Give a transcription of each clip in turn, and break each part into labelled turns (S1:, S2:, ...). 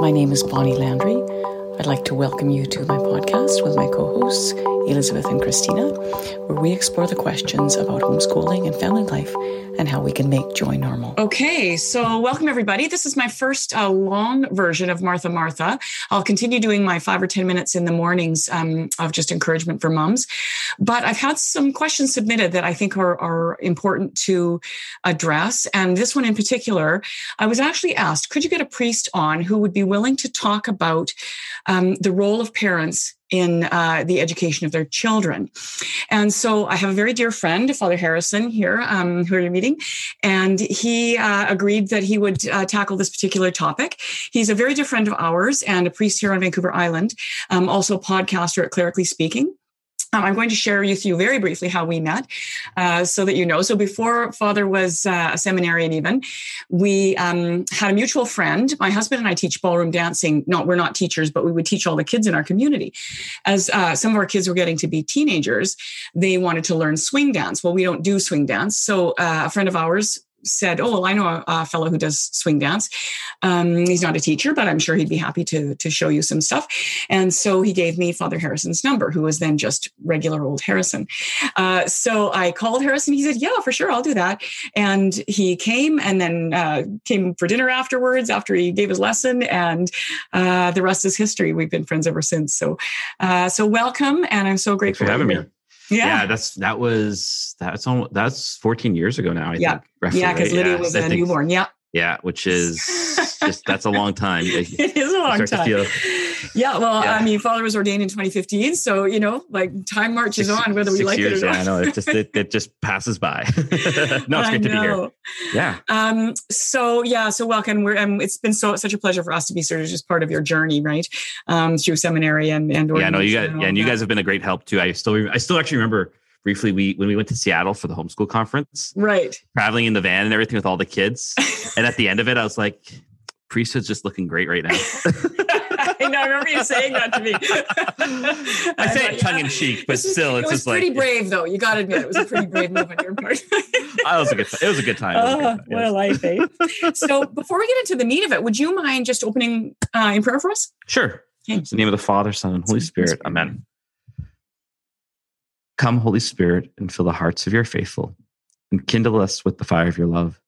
S1: My name is Bonnie Landry. I'd like to welcome you to my podcast with my co hosts, Elizabeth and Christina, where we explore the questions about homeschooling and family life and how we can make joy normal.
S2: Okay, so welcome everybody. This is my first uh, long version of Martha Martha. I'll continue doing my five or 10 minutes in the mornings um, of just encouragement for moms. But I've had some questions submitted that I think are, are important to address. And this one in particular, I was actually asked could you get a priest on who would be willing to talk about um, the role of parents in uh, the education of their children. And so I have a very dear friend, Father Harrison, here, um, who are you're meeting, and he uh, agreed that he would uh, tackle this particular topic. He's a very dear friend of ours and a priest here on Vancouver Island, um, also a podcaster at Clerically Speaking. Um, I'm going to share with you very briefly how we met uh, so that you know. So, before Father was uh, a seminarian, even, we um, had a mutual friend. My husband and I teach ballroom dancing. No, we're not teachers, but we would teach all the kids in our community. As uh, some of our kids were getting to be teenagers, they wanted to learn swing dance. Well, we don't do swing dance. So, uh, a friend of ours said, "Oh, well, I know a, a fellow who does swing dance. Um, he's not a teacher, but I'm sure he'd be happy to to show you some stuff." And so he gave me Father Harrison's number, who was then just regular old Harrison. Uh, so I called Harrison. He said, "Yeah, for sure, I'll do that." And he came, and then uh, came for dinner afterwards after he gave his lesson, and uh, the rest is history. We've been friends ever since. So, uh, so welcome, and I'm so grateful
S3: for having
S2: me.
S3: Yeah. yeah. that's that was that's almost that's 14 years ago now. I
S2: yeah.
S3: think.
S2: Yeah, because Lydia yeah. was a newborn. Yeah.
S3: Yeah, which is just that's a long time.
S2: it is a long time. yeah, well, yeah. I mean, Father was ordained in 2015, so you know, like time marches six, on, whether we like
S3: years,
S2: it or not.
S3: Yeah, I know it just it, it just passes by. no, it's great to be here. Yeah.
S2: Um. So yeah. So welcome. We're um. It's been so such a pleasure for us to be sort of just part of your journey, right? Um, through seminary and and
S3: yeah. No, you guys. Yeah, and you guys have been a great help too. I still I still actually remember briefly we when we went to Seattle for the homeschool conference.
S2: Right.
S3: Traveling in the van and everything with all the kids. and at the end of it, I was like, priesthood's just looking great right now.
S2: I know. I remember you saying that to me.
S3: I say it tongue in cheek, but still, it's
S2: it
S3: just
S2: pretty
S3: like
S2: brave, though. You got to admit, it was a pretty brave move on your part.
S3: it was a good. It was a good time. A good
S2: time. Uh, what a life, eh? so, before we get into the meat of it, would you mind just opening uh, in prayer for us?
S3: Sure. Okay. In the name of the Father, Son, and Holy Spirit. Amen. Come, Holy Spirit, and fill the hearts of your faithful, and kindle us with the fire of your love.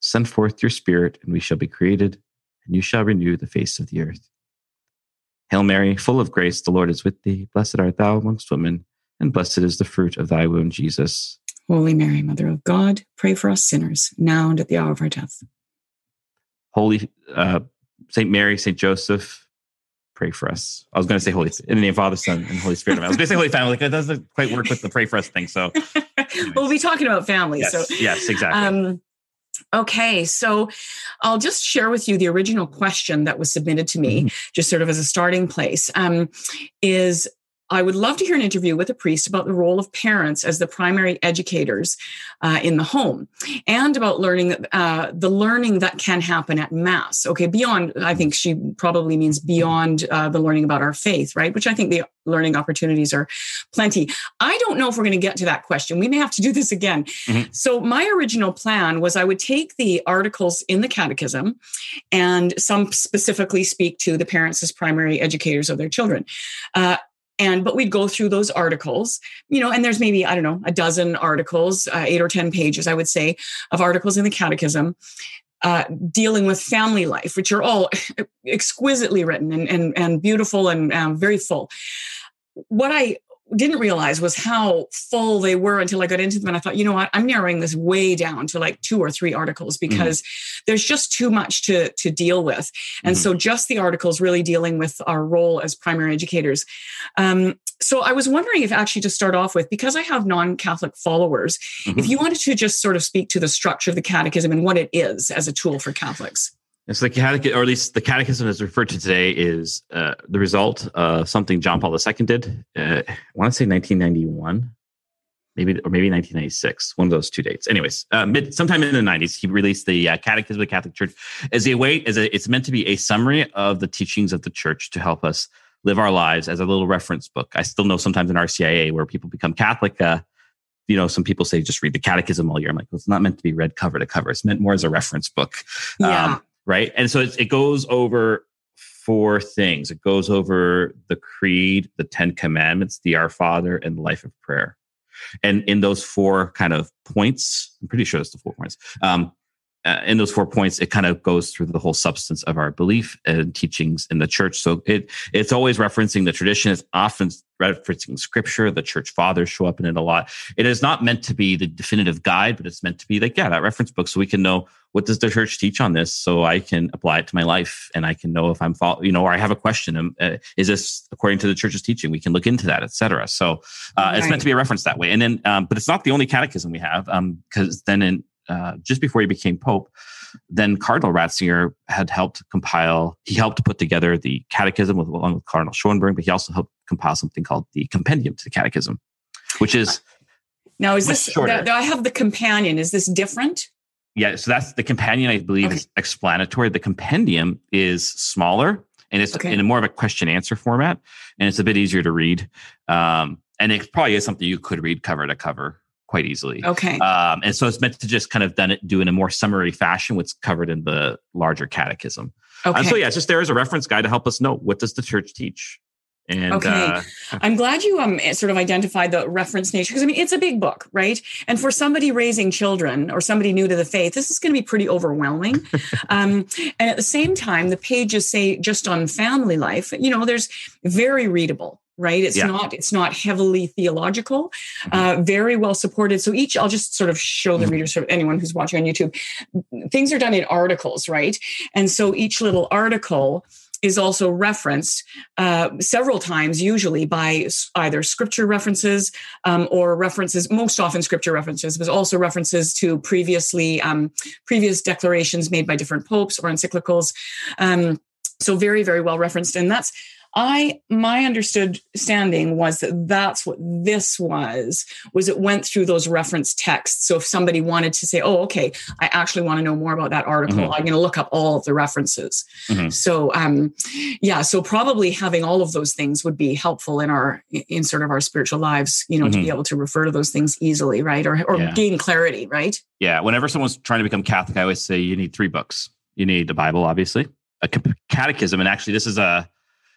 S3: Send forth your Spirit, and we shall be created, and you shall renew the face of the earth. Hail Mary, full of grace, the Lord is with thee. Blessed art thou amongst women, and blessed is the fruit of thy womb, Jesus.
S2: Holy Mary, Mother of God, pray for us sinners, now and at the hour of our death.
S3: Holy uh, Saint Mary, Saint Joseph, pray for us. I was going to say Holy in the name of Father, Son, and Holy Spirit. I was going to say Holy Family. Like, it doesn't quite work with the pray for us thing. So
S2: we'll be talking about family.
S3: Yes,
S2: so
S3: yes, exactly. Um,
S2: Okay, so I'll just share with you the original question that was submitted to me, mm-hmm. just sort of as a starting place. Um, is I would love to hear an interview with a priest about the role of parents as the primary educators uh, in the home and about learning uh, the learning that can happen at mass. Okay, beyond, I think she probably means beyond uh, the learning about our faith, right? Which I think the learning opportunities are plenty. I don't know if we're going to get to that question. We may have to do this again. Mm-hmm. So, my original plan was I would take the articles in the catechism and some specifically speak to the parents as primary educators of their children. And but we'd go through those articles you know and there's maybe i don't know a dozen articles uh, eight or ten pages i would say of articles in the catechism uh, dealing with family life which are all exquisitely written and and, and beautiful and um, very full. What i didn't realize was how full they were until I got into them. And I thought, you know what, I'm narrowing this way down to like two or three articles mm-hmm. because mm-hmm. there's just too much to, to deal with. And mm-hmm. so just the articles really dealing with our role as primary educators. Um, so I was wondering if actually to start off with, because I have non-Catholic followers, mm-hmm. if you wanted to just sort of speak to the structure of the catechism and what it is as a tool for Catholics.
S3: It's the catechism, or at least the catechism as referred to today, is uh, the result of something John Paul II did. Uh, I want to say 1991, maybe or maybe 1996, one of those two dates. Anyways, uh, mid sometime in the 90s, he released the uh, Catechism of the Catholic Church as a way, as a, it's meant to be a summary of the teachings of the Church to help us live our lives as a little reference book. I still know sometimes in RCIA where people become Catholic. Uh, you know, some people say just read the catechism all year. I'm like, well, it's not meant to be read cover to cover. It's meant more as a reference book.
S2: Yeah. Um,
S3: right? And so it goes over four things. It goes over the creed, the Ten Commandments, the Our Father, and life of prayer. And in those four kind of points, I'm pretty sure it's the four points. Um, uh, in those four points, it kind of goes through the whole substance of our belief and teachings in the church. So it it's always referencing the tradition. It's often referencing scripture. The church fathers show up in it a lot. It is not meant to be the definitive guide, but it's meant to be like yeah, that reference book, so we can know what does the church teach on this, so I can apply it to my life, and I can know if I'm you know, or I have a question. Um, uh, is this according to the church's teaching? We can look into that, etc. So uh, right. it's meant to be a reference that way. And then, um, but it's not the only catechism we have, because um, then in uh, just before he became pope, then Cardinal Ratzinger had helped compile. He helped put together the Catechism with, along with Cardinal Schönborn, but he also helped compile something called the Compendium to the Catechism, which is
S2: now is this? I have the companion. Is this different?
S3: Yeah, so that's the companion. I believe okay. is explanatory. The compendium is smaller and it's okay. in a more of a question answer format, and it's a bit easier to read. Um, and it probably is something you could read cover to cover quite easily.
S2: Okay.
S3: Um, and so it's meant to just kind of done it, do in a more summary fashion what's covered in the larger catechism. Okay. Um, so yeah, it's just there as a reference guide to help us know what does the church teach. And,
S2: okay, uh, I'm glad you um sort of identified the reference nature because I mean it's a big book, right? And for somebody raising children or somebody new to the faith, this is going to be pretty overwhelming. um, and at the same time, the pages say just on family life. You know, there's very readable, right it's yeah. not it's not heavily theological mm-hmm. uh, very well supported so each i'll just sort of show the mm-hmm. readers sort of anyone who's watching on youtube things are done in articles right and so each little article is also referenced uh, several times, usually by either scripture references um, or references, most often scripture references, but also references to previously um, previous declarations made by different popes or encyclicals. Um, so very, very well referenced, and that's I my understanding was that that's what this was was it went through those reference texts. So if somebody wanted to say, "Oh, okay, I actually want to know more about that article," mm-hmm. I'm going to look up all of the references. Mm-hmm. So um, yeah, so probably having all of those things would be helpful in our in sort of our spiritual lives, you know, mm-hmm. to be mm-hmm. able to refer to those things easily, right, or or yeah. gain clarity, right?
S3: Yeah. Whenever someone's trying to become Catholic, I always say you need three books. You need the Bible, obviously, a catechism, and actually, this is a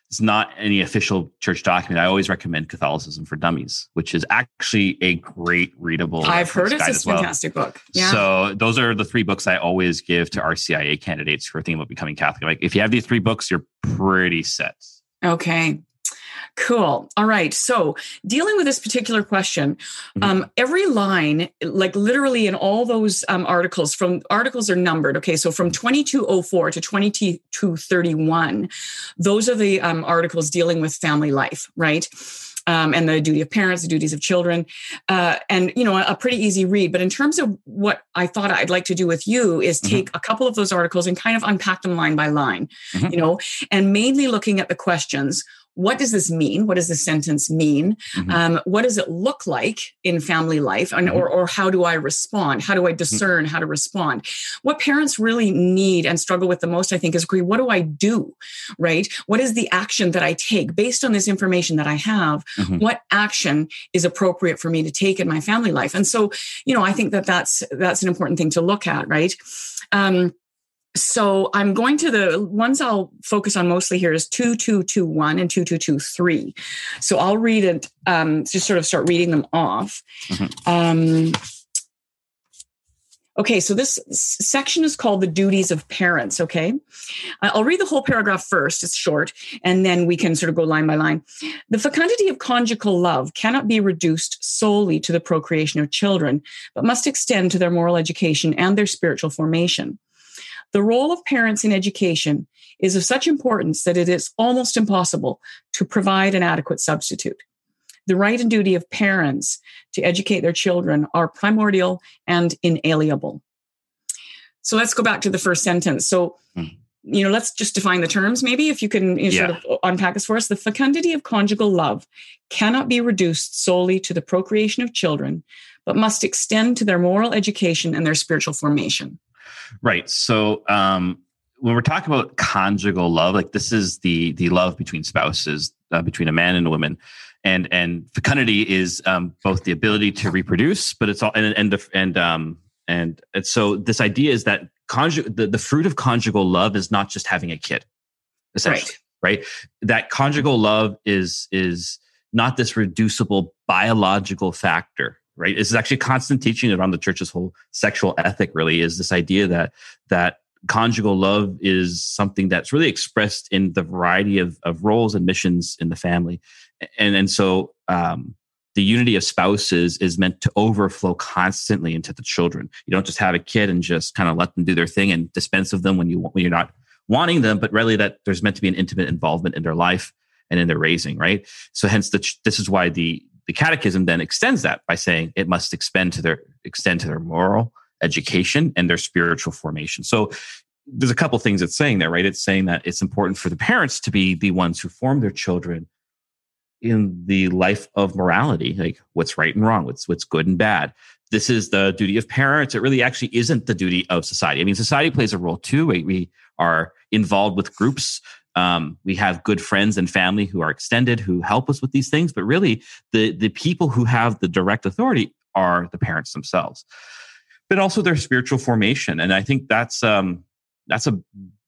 S3: it's not any official church document. I always recommend Catholicism for Dummies, which is actually a great readable.
S2: I've heard it's a well. fantastic book.
S3: Yeah. So those are the three books I always give to RCIA candidates who are thinking about becoming Catholic. Like if you have these three books, you're pretty set.
S2: Okay. Cool. All right. So, dealing with this particular question, mm-hmm. um, every line, like literally in all those um, articles, from articles are numbered. Okay. So, from 2204 to 2231, those are the um, articles dealing with family life, right? Um, and the duty of parents, the duties of children, uh, and you know a, a, pretty easy read. But in terms of what I thought I'd like to do with you is mm-hmm. take mm-hmm. a couple of those articles and kind of unpack them line by line, mm-hmm. you know, and mainly looking at the questions what does this mean? What does this sentence mean? Mm-hmm. Um, what does it look like in family life? And, mm-hmm. or, or how do I respond? How do I mm-hmm. discern how to respond? What parents really need and struggle with the most, I think, is agree, what do I do? Right? What is the action that I take based on this information that I have? Mm-hmm. What action is appropriate for me to take in my family life? And so, you know, I think that that's, that's an important thing to look at, right? Um, so I'm going to the ones I'll focus on mostly here is 2221 and 2223. So I'll read it, um, just sort of start reading them off. Mm-hmm. Um, okay, so this section is called the duties of parents. Okay, I'll read the whole paragraph first, it's short, and then we can sort of go line by line. The fecundity of conjugal love cannot be reduced solely to the procreation of children, but must extend to their moral education and their spiritual formation. The role of parents in education is of such importance that it is almost impossible to provide an adequate substitute. The right and duty of parents to educate their children are primordial and inalienable. So let's go back to the first sentence. So, mm. you know, let's just define the terms maybe if you can you know, yeah. sort of unpack this for us. The fecundity of conjugal love cannot be reduced solely to the procreation of children, but must extend to their moral education and their spiritual formation.
S3: Right. So um, when we're talking about conjugal love, like this is the the love between spouses, uh, between a man and a woman, and and fecundity is um, both the ability to reproduce, but it's all and and the, and um and, and so this idea is that conjug- the, the fruit of conjugal love is not just having a kid. essentially right. right that conjugal love is is not this reducible biological factor right? This is actually constant teaching around the church's whole sexual ethic really is this idea that that conjugal love is something that's really expressed in the variety of, of roles and missions in the family. And and so um, the unity of spouses is meant to overflow constantly into the children. You don't just have a kid and just kind of let them do their thing and dispense of them when you when you're not wanting them but really that there's meant to be an intimate involvement in their life and in their raising right? So hence the, this is why the the catechism then extends that by saying it must extend to their extend to their moral education and their spiritual formation. So there's a couple things it's saying there, right? It's saying that it's important for the parents to be the ones who form their children in the life of morality, like what's right and wrong, what's what's good and bad. This is the duty of parents. It really actually isn't the duty of society. I mean, society plays a role too. We, we are involved with groups. Um, we have good friends and family who are extended who help us with these things, but really the the people who have the direct authority are the parents themselves but also their spiritual formation. And I think that's um, that's a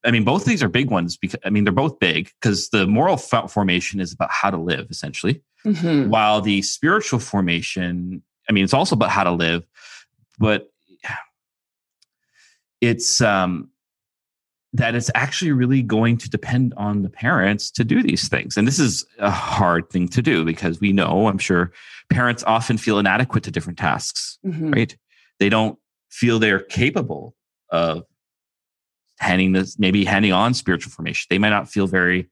S3: I mean, both of these are big ones because I mean they're both big because the moral formation is about how to live essentially, mm-hmm. while the spiritual formation, I mean, it's also about how to live, but it's um, that it's actually really going to depend on the parents to do these things, and this is a hard thing to do because we know, I'm sure, parents often feel inadequate to different tasks, mm-hmm. right? They don't feel they're capable of handing this, maybe handing on spiritual formation. They might not feel very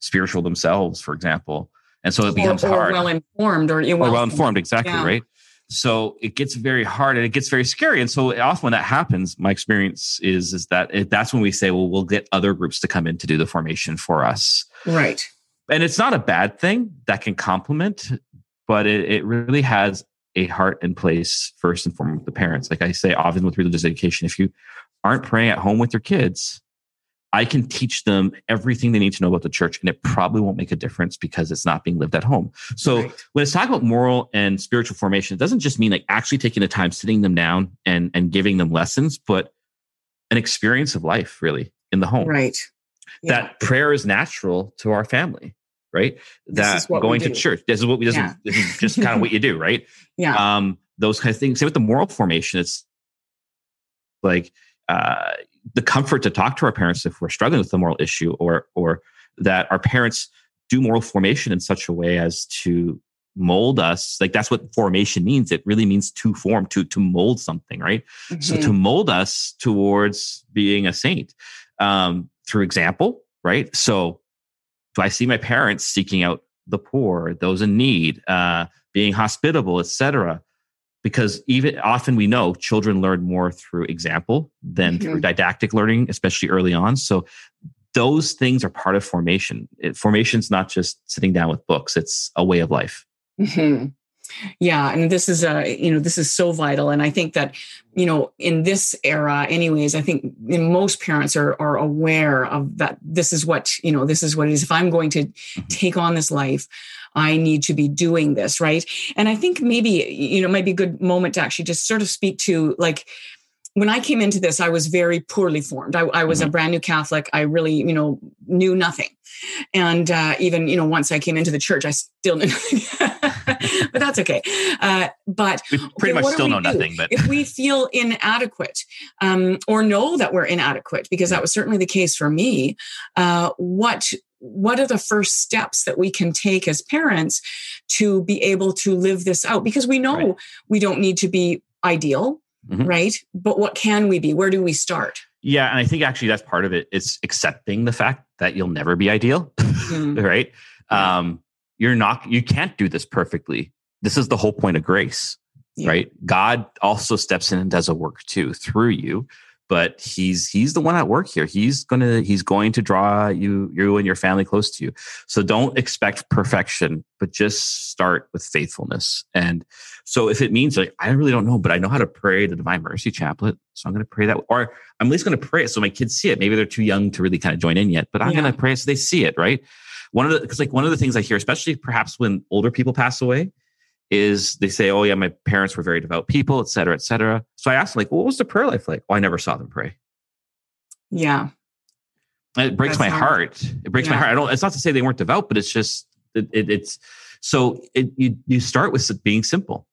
S3: spiritual themselves, for example. And so it becomes
S2: or,
S3: or hard.
S2: well informed or,
S3: well informed, exactly, yeah. right? So it gets very hard and it gets very scary. And so often when that happens, my experience is, is that it, that's when we say, well, we'll get other groups to come in to do the formation for us.
S2: Right.
S3: And it's not a bad thing that can complement, but it, it really has a heart and place first and foremost with the parents. Like I say often with religious education, if you aren't praying at home with your kids, I can teach them everything they need to know about the church, and it probably won't make a difference because it's not being lived at home. So right. when it's talking about moral and spiritual formation, it doesn't just mean like actually taking the time, sitting them down and and giving them lessons, but an experience of life really in the home.
S2: Right.
S3: Yeah. That prayer is natural to our family right? That going to church. This is what we yeah. this is just kind of what you do, right?
S2: Yeah.
S3: Um, those kind of things. Same with the moral formation. It's like uh, the comfort to talk to our parents if we're struggling with the moral issue, or or that our parents do moral formation in such a way as to mold us like that's what formation means it really means to form to to mold something right mm-hmm. so to mold us towards being a saint um through example right so do I see my parents seeking out the poor, those in need, uh, being hospitable, etc.? Because even often we know children learn more through example than mm-hmm. through didactic learning, especially early on. So those things are part of formation. Formation is not just sitting down with books; it's a way of life.
S2: Mm-hmm. Yeah, and this is a you know this is so vital, and I think that you know in this era, anyways, I think most parents are are aware of that. This is what you know. This is what it is. If I'm going to mm-hmm. take on this life, I need to be doing this right. And I think maybe you know might be a good moment to actually just sort of speak to like when I came into this, I was very poorly formed. I, I was mm-hmm. a brand new Catholic. I really, you know, knew nothing. And uh, even, you know, once I came into the church, I still knew nothing. but that's okay. Uh, but
S3: we pretty okay, much still know do? nothing. But
S2: if we feel inadequate um, or know that we're inadequate, because that was certainly the case for me, uh, what what are the first steps that we can take as parents to be able to live this out? Because we know right. we don't need to be ideal mm-hmm. right? But what can we be? Where do we start?
S3: Yeah, and I think actually that's part of it. It's accepting the fact that you'll never be ideal, mm-hmm. right? Yeah. Um, you're not. You can't do this perfectly. This is the whole point of grace, yeah. right? God also steps in and does a work too through you but he's he's the one at work here. He's gonna he's going to draw you you and your family close to you. So don't expect perfection but just start with faithfulness. And so if it means like i really don't know but i know how to pray the divine mercy chaplet so i'm going to pray that or i'm at least going to pray it so my kids see it. Maybe they're too young to really kind of join in yet but i'm yeah. going to pray so they see it right? One of the because like one of the things i hear especially perhaps when older people pass away is they say, oh yeah, my parents were very devout people, et cetera, et cetera. So I asked them like, what was the prayer life like? Oh, I never saw them pray.
S2: Yeah.
S3: It breaks
S2: That's
S3: my heart. It breaks my heart. I don't. It's not to say they weren't devout, but it's just it, it, it's so it, you you start with being simple.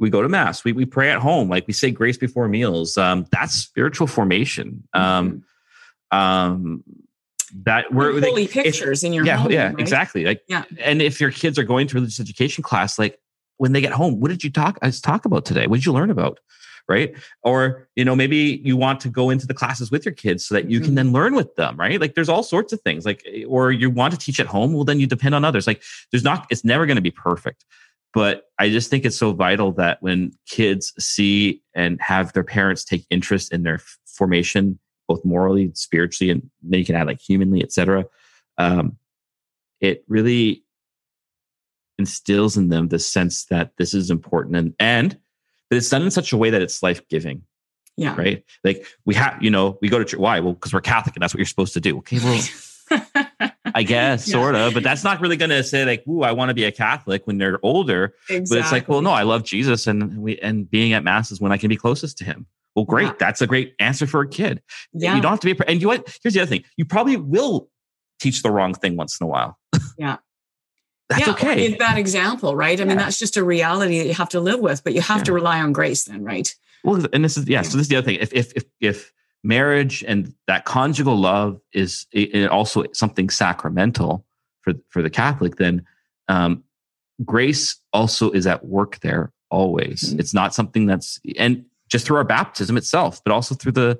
S3: We go to mass. We we pray at home. Like we say grace before meals. Um, that's spiritual formation. Um, um, that like,
S2: holy
S3: if-
S2: pictures in your
S3: yeah,
S2: home.
S3: yeah,
S2: right?
S3: exactly. Like,
S2: Yeah.
S3: And if your kids are going to religious education class, like when they get home, what did you talk? Us talk about today? What did you learn about? Right. Or you know, maybe you want to go into the classes with your kids so that you can
S2: Mhm.
S3: then learn with them. Right. Like, there's all sorts of things. Like, or you want to teach at home. Well, then you depend on others. Like, there's not. It's never going to be perfect. But I just think it's so vital that when kids see and have their parents take interest in their formation, both morally, spiritually, and then you can add like humanly, etc. Um, it really instills in them the sense that this is important and and but it's done in such a way that it's life giving,
S2: Yeah.
S3: right? Like we have, you know, we go to church. Why? Well, because we're Catholic and that's what you're supposed to do. Okay, well, I guess
S2: Yeah.
S3: sort of, but that's not really going to say like, "Ooh, I want to be a Catholic" when they're older. But it's like, well, no, I love Jesus, and we and being at mass is when I can be closest to Him. Well, great,
S2: Yeah.
S3: that's a great answer for a kid.
S2: Yeah.
S3: You don't have to be, a, and you know what? Here's the other thing: you probably will teach the wrong thing once in a while.
S2: Yeah.
S3: That's
S2: yeah,
S3: okay.
S2: Give that example, right? I mean, that's just a reality that you have to live with, but you have to rely on grace then, right?
S3: Well, and this is yeah. So this is the other thing. If if if if marriage and that conjugal love is also something sacramental for for the Catholic, then um, grace also is at work there always.
S2: Mhm.
S3: It's not something that's and just through our baptism itself, but also through the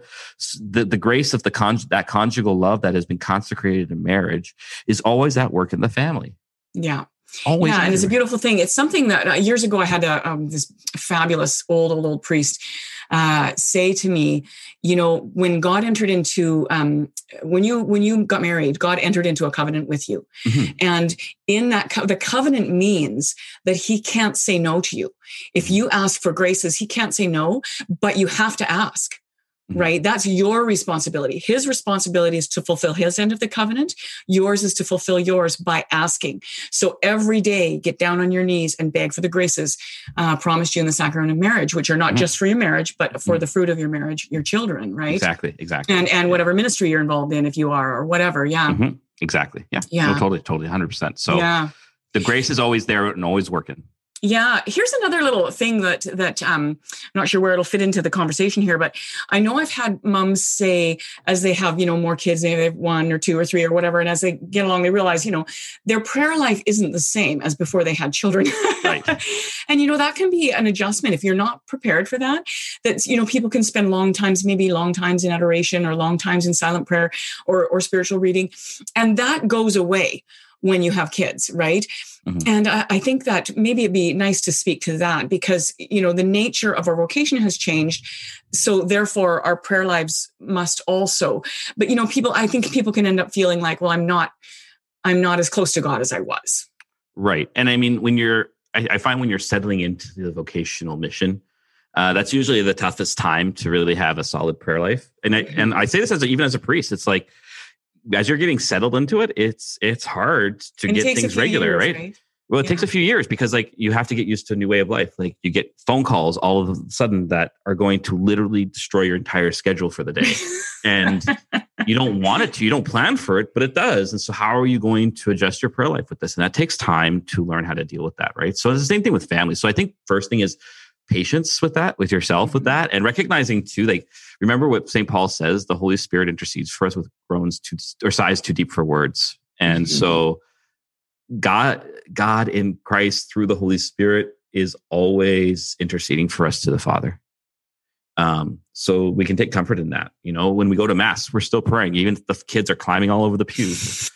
S3: the, the grace of the con- that conjugal love that has been consecrated in marriage is always at work in the family.
S2: Yeah.
S3: Always.
S2: yeah, and it's a beautiful thing. It's something that uh, years ago I had a, um, this fabulous old, old, old priest uh, say to me, you know, when God entered into, um, when you when you got married, God entered into a covenant with you,
S3: Mhm.
S2: and in that co- the covenant means that He can't say no to you. If you ask for graces, He can't say no, but you have to ask.
S3: Mhm.
S2: Right. That's your responsibility. His responsibility is to fulfill his end of the covenant. Yours is to fulfill yours by asking. So every day, get down on your knees and beg for the graces uh, promised you in the sacrament of marriage, which are not
S3: Mhm.
S2: just for your marriage, but for
S3: Mhm.
S2: the fruit of your marriage, your children, right?
S3: Exactly. Exactly.
S2: And and whatever ministry you're involved in, if you are, or whatever. Yeah.
S3: Mhm. Exactly. Yeah.
S2: Yeah.
S3: No, totally. Totally. Hundred percent. So.
S2: yeah.
S3: the grace is always there and always working.
S2: Yeah, here's another little thing that that um, I'm not sure where it'll fit into the conversation here, but I know I've had mums say as they have you know more kids, maybe they have one or two or three or whatever, and as they get along, they realize you know their prayer life isn't the same as before they had children,
S3: Right.
S2: and you know that can be an adjustment if you're not prepared for that. That you know people can spend long times, maybe long times in adoration or long times in silent prayer or or spiritual reading, and that goes away when you have kids, right?
S3: Mhm.
S2: And I, I think that maybe it'd be nice to speak to that because, you know, the nature of our vocation has changed. So therefore our prayer lives must also, but you know, people, I think people can end up feeling like, well, I'm not, I'm not as close to God as I was.
S3: Right. And I mean, when you're, I, I find when you're settling into the vocational mission, uh, that's usually the toughest time to really have a solid prayer life. And I, and I say this as a, even as a priest, it's like, as you're getting settled into it, it's it's hard to
S2: And
S3: get things regular,
S2: years,
S3: right? Well, it takes a few years because like you have to get used to a new way of life. Like you get phone calls all of a sudden that are going to literally destroy your entire schedule for the day. and you don't want it to, you don't plan for it, but it does. And so how are you going to adjust your prayer life with this? And that takes time to learn how to deal with that, right? So it's the same thing with family. So I think first thing is patience with that, with yourself, with that, and recognizing too, like remember what St. Paul says, the Holy Spirit intercedes for us with groans too or sighs too deep for words. And so God, God in Christ through the Holy Spirit is always interceding for us to the Father. Um, so we can take comfort in that. You know, when we go to mass, we're still praying, even if the kids are climbing all over the pews.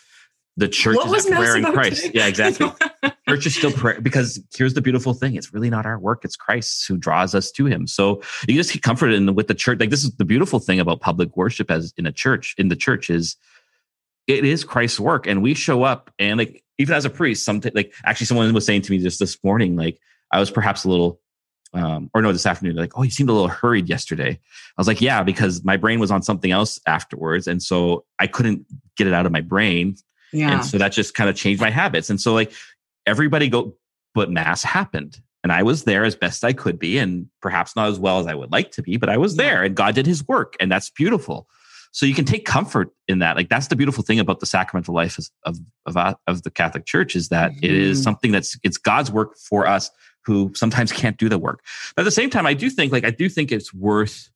S3: The church
S2: What
S3: is prayer in Christ.
S2: today?
S3: Yeah, exactly. church is still prayer because here's the beautiful thing: it's really not our work; it's Christ who draws us to Him. So you just get comforted in with the church. Like this is the beautiful thing about public worship as in a church. In the church is it is Christ's work, and we show up and like even as a priest, something like actually someone was saying to me just this morning, like I was perhaps a little um, or no, this afternoon, like, oh, you seemed a little hurried yesterday. I was like, yeah, because my brain was on something else afterwards. And so I couldn't get it out of my brain.
S2: Yeah.
S3: And so that just kind of changed my habits. And so like everybody go, but mass happened. And I was there as best I could be, and perhaps not as well as I would like to be, but I was there and God did his work. And that's beautiful. so you can take comfort in that. Like that's the beautiful thing about the sacramental life of of of, the Catholic Church is that mm-hmm. it is mm-hmm. something that's it's God's work for us who sometimes can't do the work. But at the same time, I do think like I do think it's worth.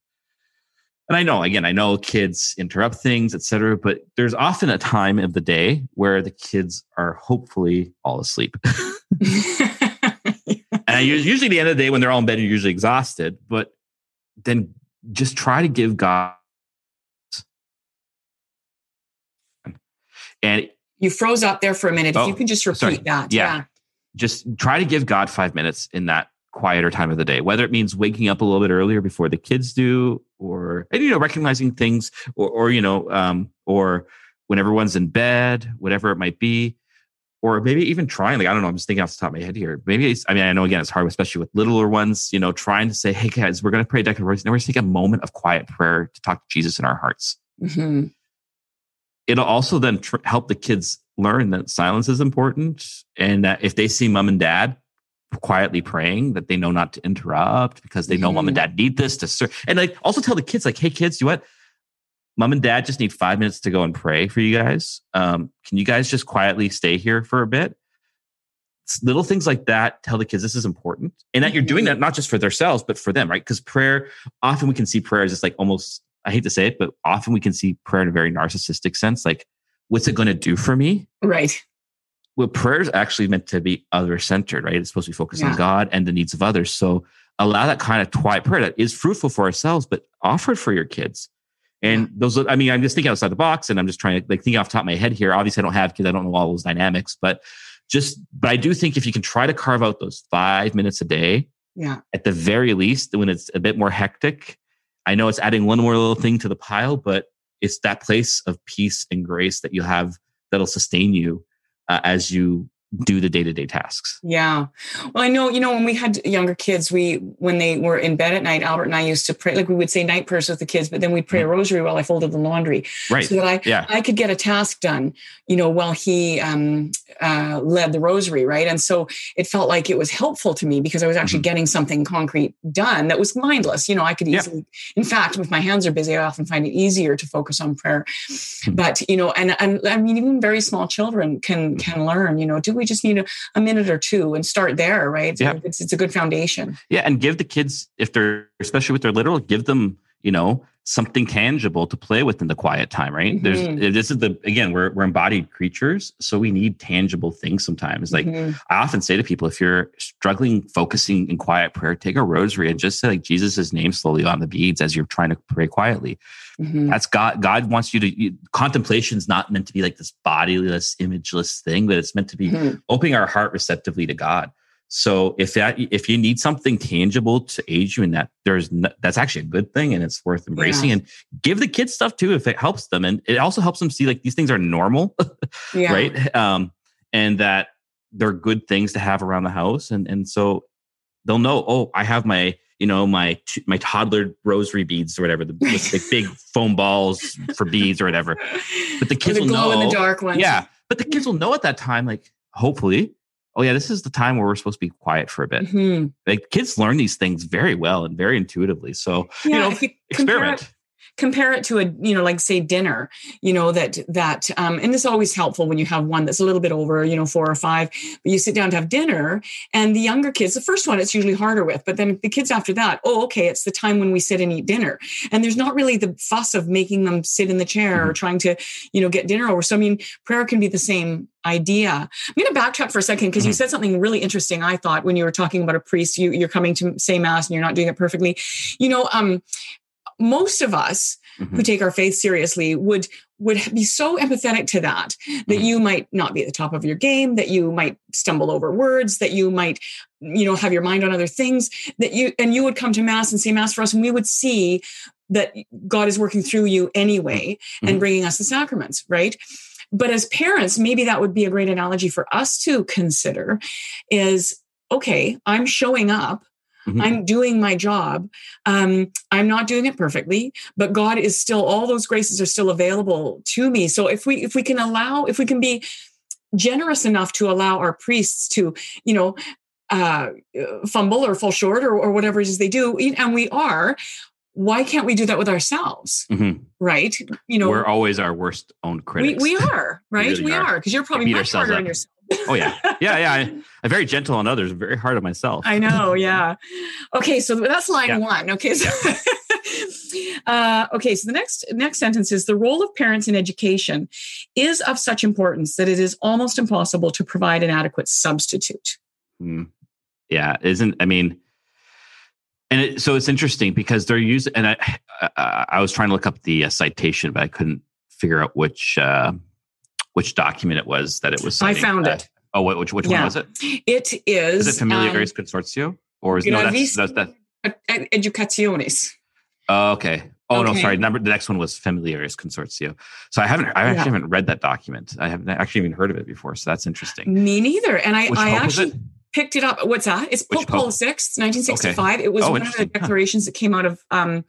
S3: And I know, again, I know kids interrupt things, etc. But there's often a time of the day where the kids are hopefully all asleep. and usually the end of the day when they're all in bed, you're usually exhausted. But then just try to give God and
S2: you froze up there for a minute. Oh, if you oh, can just repeat sorry. that.
S3: Yeah. yeah. Just try to give God five minutes in that quieter time of the day, whether it means waking up a little bit earlier before the kids do, or, and, you know, recognizing things or, or, you know, um, or when everyone's in bed, whatever it might be or maybe even trying like i don't know i'm just thinking off the top of my head here maybe i mean i know again it's hard especially with littler ones you know trying to say hey guys we're going to pray a declaration now we're going to take a moment of quiet prayer to talk to jesus in our hearts mm-hmm. it'll also then tr- help the kids learn that silence is important and that if they see mom and dad quietly praying that they know not to interrupt because they know mm-hmm. mom and dad need this to serve and like also tell the kids like hey kids you what mom and dad just need five minutes to go and pray for you guys. Um, can you guys just quietly stay here for a bit? It's little things like that tell the kids this is important and that you're doing mm-hmm. that not just for themselves, but for them, right? Because prayer, often we can see prayer as just like almost, I hate to say it, but often we can see prayer in a very narcissistic sense. Like, what's it going to do for me?
S2: Right.
S3: Well, prayer is actually meant to be other centered, right? It's supposed to be focused yeah. on God and the needs of others. So allow that kind of quiet prayer that is fruitful for ourselves, but offer it for your kids. And those, I mean, I'm just thinking outside the box and I'm just trying to like think off top of my head here. Obviously, I don't have kids. I don't know all those dynamics, but just, but I do think if you can try to carve out those five minutes a day,
S2: yeah,
S3: at the very least, when it's a bit more hectic, I know it's adding one more little thing to the pile, but it's that place of peace and grace that you have that'll sustain you uh, as you do the day-to-day tasks
S2: yeah well i know you know when we had younger kids we when they were in bed at night albert and i used to pray like we would say night prayers with the kids but then we'd pray mm-hmm. a rosary while i folded the laundry
S3: right
S2: so that i
S3: yeah.
S2: i could get a task done you know while he um, uh, led the rosary right and so it felt like it was helpful to me because i was actually mm-hmm. getting something concrete done that was mindless you know i could easily yeah. in fact if my hands are busy i often find it easier to focus on prayer mm-hmm. but you know and, and i mean even very small children can mm-hmm. can learn you know do we just need a, a minute or two and start there, right?
S3: Yeah.
S2: It's, it's a good foundation.
S3: Yeah. And give the kids, if they're, especially with their literal, give them, you know, something tangible to play with in the quiet time, right? Mm-hmm. There's this is the again, we're we're embodied creatures, so we need tangible things sometimes. Like mm-hmm. I often say to people, if you're struggling focusing in quiet prayer, take a rosary and just say like Jesus' name slowly on the beads as you're trying to pray quietly. Mm-hmm. That's God. God wants you to contemplation is not meant to be like this bodiless, imageless thing, but it's meant to be mm-hmm. opening our heart receptively to God. So if that if you need something tangible to aid you in that, there's no, that's actually a good thing and it's worth embracing. Yeah. And give the kids stuff too if it helps them, and it also helps them see like these things are normal, yeah. right? Um, and that they're good things to have around the house, and and so they'll know. Oh, I have my you know my my toddler rosary beads or whatever the, the big foam balls for beads or whatever. But the kids
S2: the
S3: will know
S2: in the dark ones.
S3: Yeah, but the kids will know at that time, like hopefully oh yeah, this is the time where we're supposed to be quiet for a bit. Mm-hmm. Like kids learn these things very well and very intuitively. So yeah, you know, you experiment
S2: compare it to a you know like say dinner you know that that um, and this is always helpful when you have one that's a little bit over you know four or five but you sit down to have dinner and the younger kids the first one it's usually harder with but then the kids after that oh okay it's the time when we sit and eat dinner and there's not really the fuss of making them sit in the chair mm-hmm. or trying to you know get dinner over so i mean prayer can be the same idea. I'm going to backtrack for a second because mm-hmm. you said something really interesting. I thought when you were talking about a priest, you, you're coming to say mass and you're not doing it perfectly. You know, um, most of us mm-hmm. who take our faith seriously would would be so empathetic to that that mm-hmm. you might not be at the top of your game that you might stumble over words that you might you know have your mind on other things that you and you would come to mass and say mass for us and we would see that god is working through you anyway mm-hmm. and bringing us the sacraments right but as parents maybe that would be a great analogy for us to consider is okay i'm showing up Mm-hmm. I'm doing my job. Um, I'm not doing it perfectly, but God is still all those graces are still available to me. So if we if we can allow, if we can be generous enough to allow our priests to, you know, uh, fumble or fall short or, or whatever it is they do, and we are, why can't we do that with ourselves?
S3: Mhm.
S2: Right? You know,
S3: We're always our worst own critics.
S2: we are, right?
S3: really
S2: we
S3: are.
S2: are, because you're probably much harder
S3: up.
S2: on yourself.
S3: Oh yeah, yeah, yeah. I, I'm very gentle on others, very hard on myself.
S2: I know, yeah. Okay, so that's line
S3: Yeah.
S2: one. Okay, so uh, okay, so the next next sentence is the role of parents in education is of such importance that it is almost impossible to provide an adequate substitute.
S3: Mm. Yeah, isn't I mean, and it, so it's interesting because they're using. And I, I, I was trying to look up the uh, citation, but I couldn't figure out which uh, which document it was that it was.
S2: I found
S3: Uh,
S2: it.
S3: Oh, what, which which
S2: Yeah.
S3: one was it?
S2: It is.
S3: Is it Familiaris
S2: um,
S3: Consortio or is no? That's, that's that.
S2: Ed- Educationis.
S3: Oh, okay. Oh no, sorry. Number the next one was Familiaris Consortio. So I haven't. I actually
S2: Yeah.
S3: haven't read that document. I haven't actually even heard of it before. So that's interesting.
S2: Me neither. And I,
S3: Which
S2: I actually picked it up. What's that? It's
S3: Which
S2: Pope Paul
S3: pope?
S2: VI, 1965. It was
S3: Oh,
S2: one of the
S3: interesting. Huh.
S2: declarations that came out of um,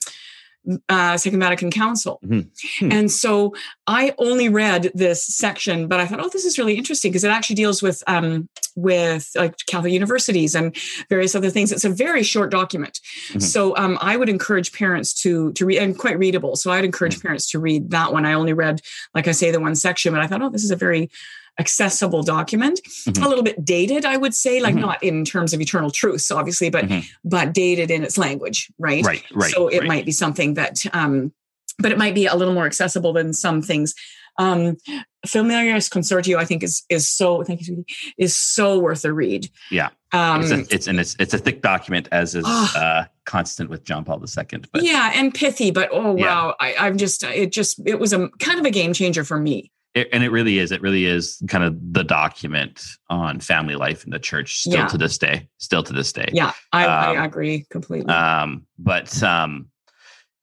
S2: uh, Second Vatican Council.
S3: Mhm. Hmm.
S2: And so I only read this section, but I thought, oh, this is really interesting because it actually deals with um, with like Catholic universities and various other things. It's a very short document,
S3: Mhm.
S2: so um, I would encourage parents to to read and quite readable. So I'd encourage
S3: Mm.
S2: parents to read that one. I only read, like I say, the one section, but I thought, oh, this is a very accessible document
S3: Mhm.
S2: a little bit dated i would say like
S3: Mhm.
S2: not in terms of eternal truths obviously but
S3: Mhm.
S2: but dated in its language right
S3: Right, right.
S2: so it
S3: right.
S2: might be something that um but it might be a little more accessible than some things um familiaris consortio i think is is so thank you sweetie is so worth a read
S3: Yeah.
S2: um
S3: it's, a, it's and it's it's a thick document, as is
S2: Ah.
S3: uh, constant with John Paul II. But
S2: yeah and pithy but oh
S3: Yeah.
S2: wow I, i'm just it just it was a kind of a game changer for me
S3: it, and it really is. It really is kind of the document on family life in the church still
S2: Yeah.
S3: to this day. Still to this day.
S2: yeah i,
S3: Um,
S2: I agree completely
S3: Um, but um,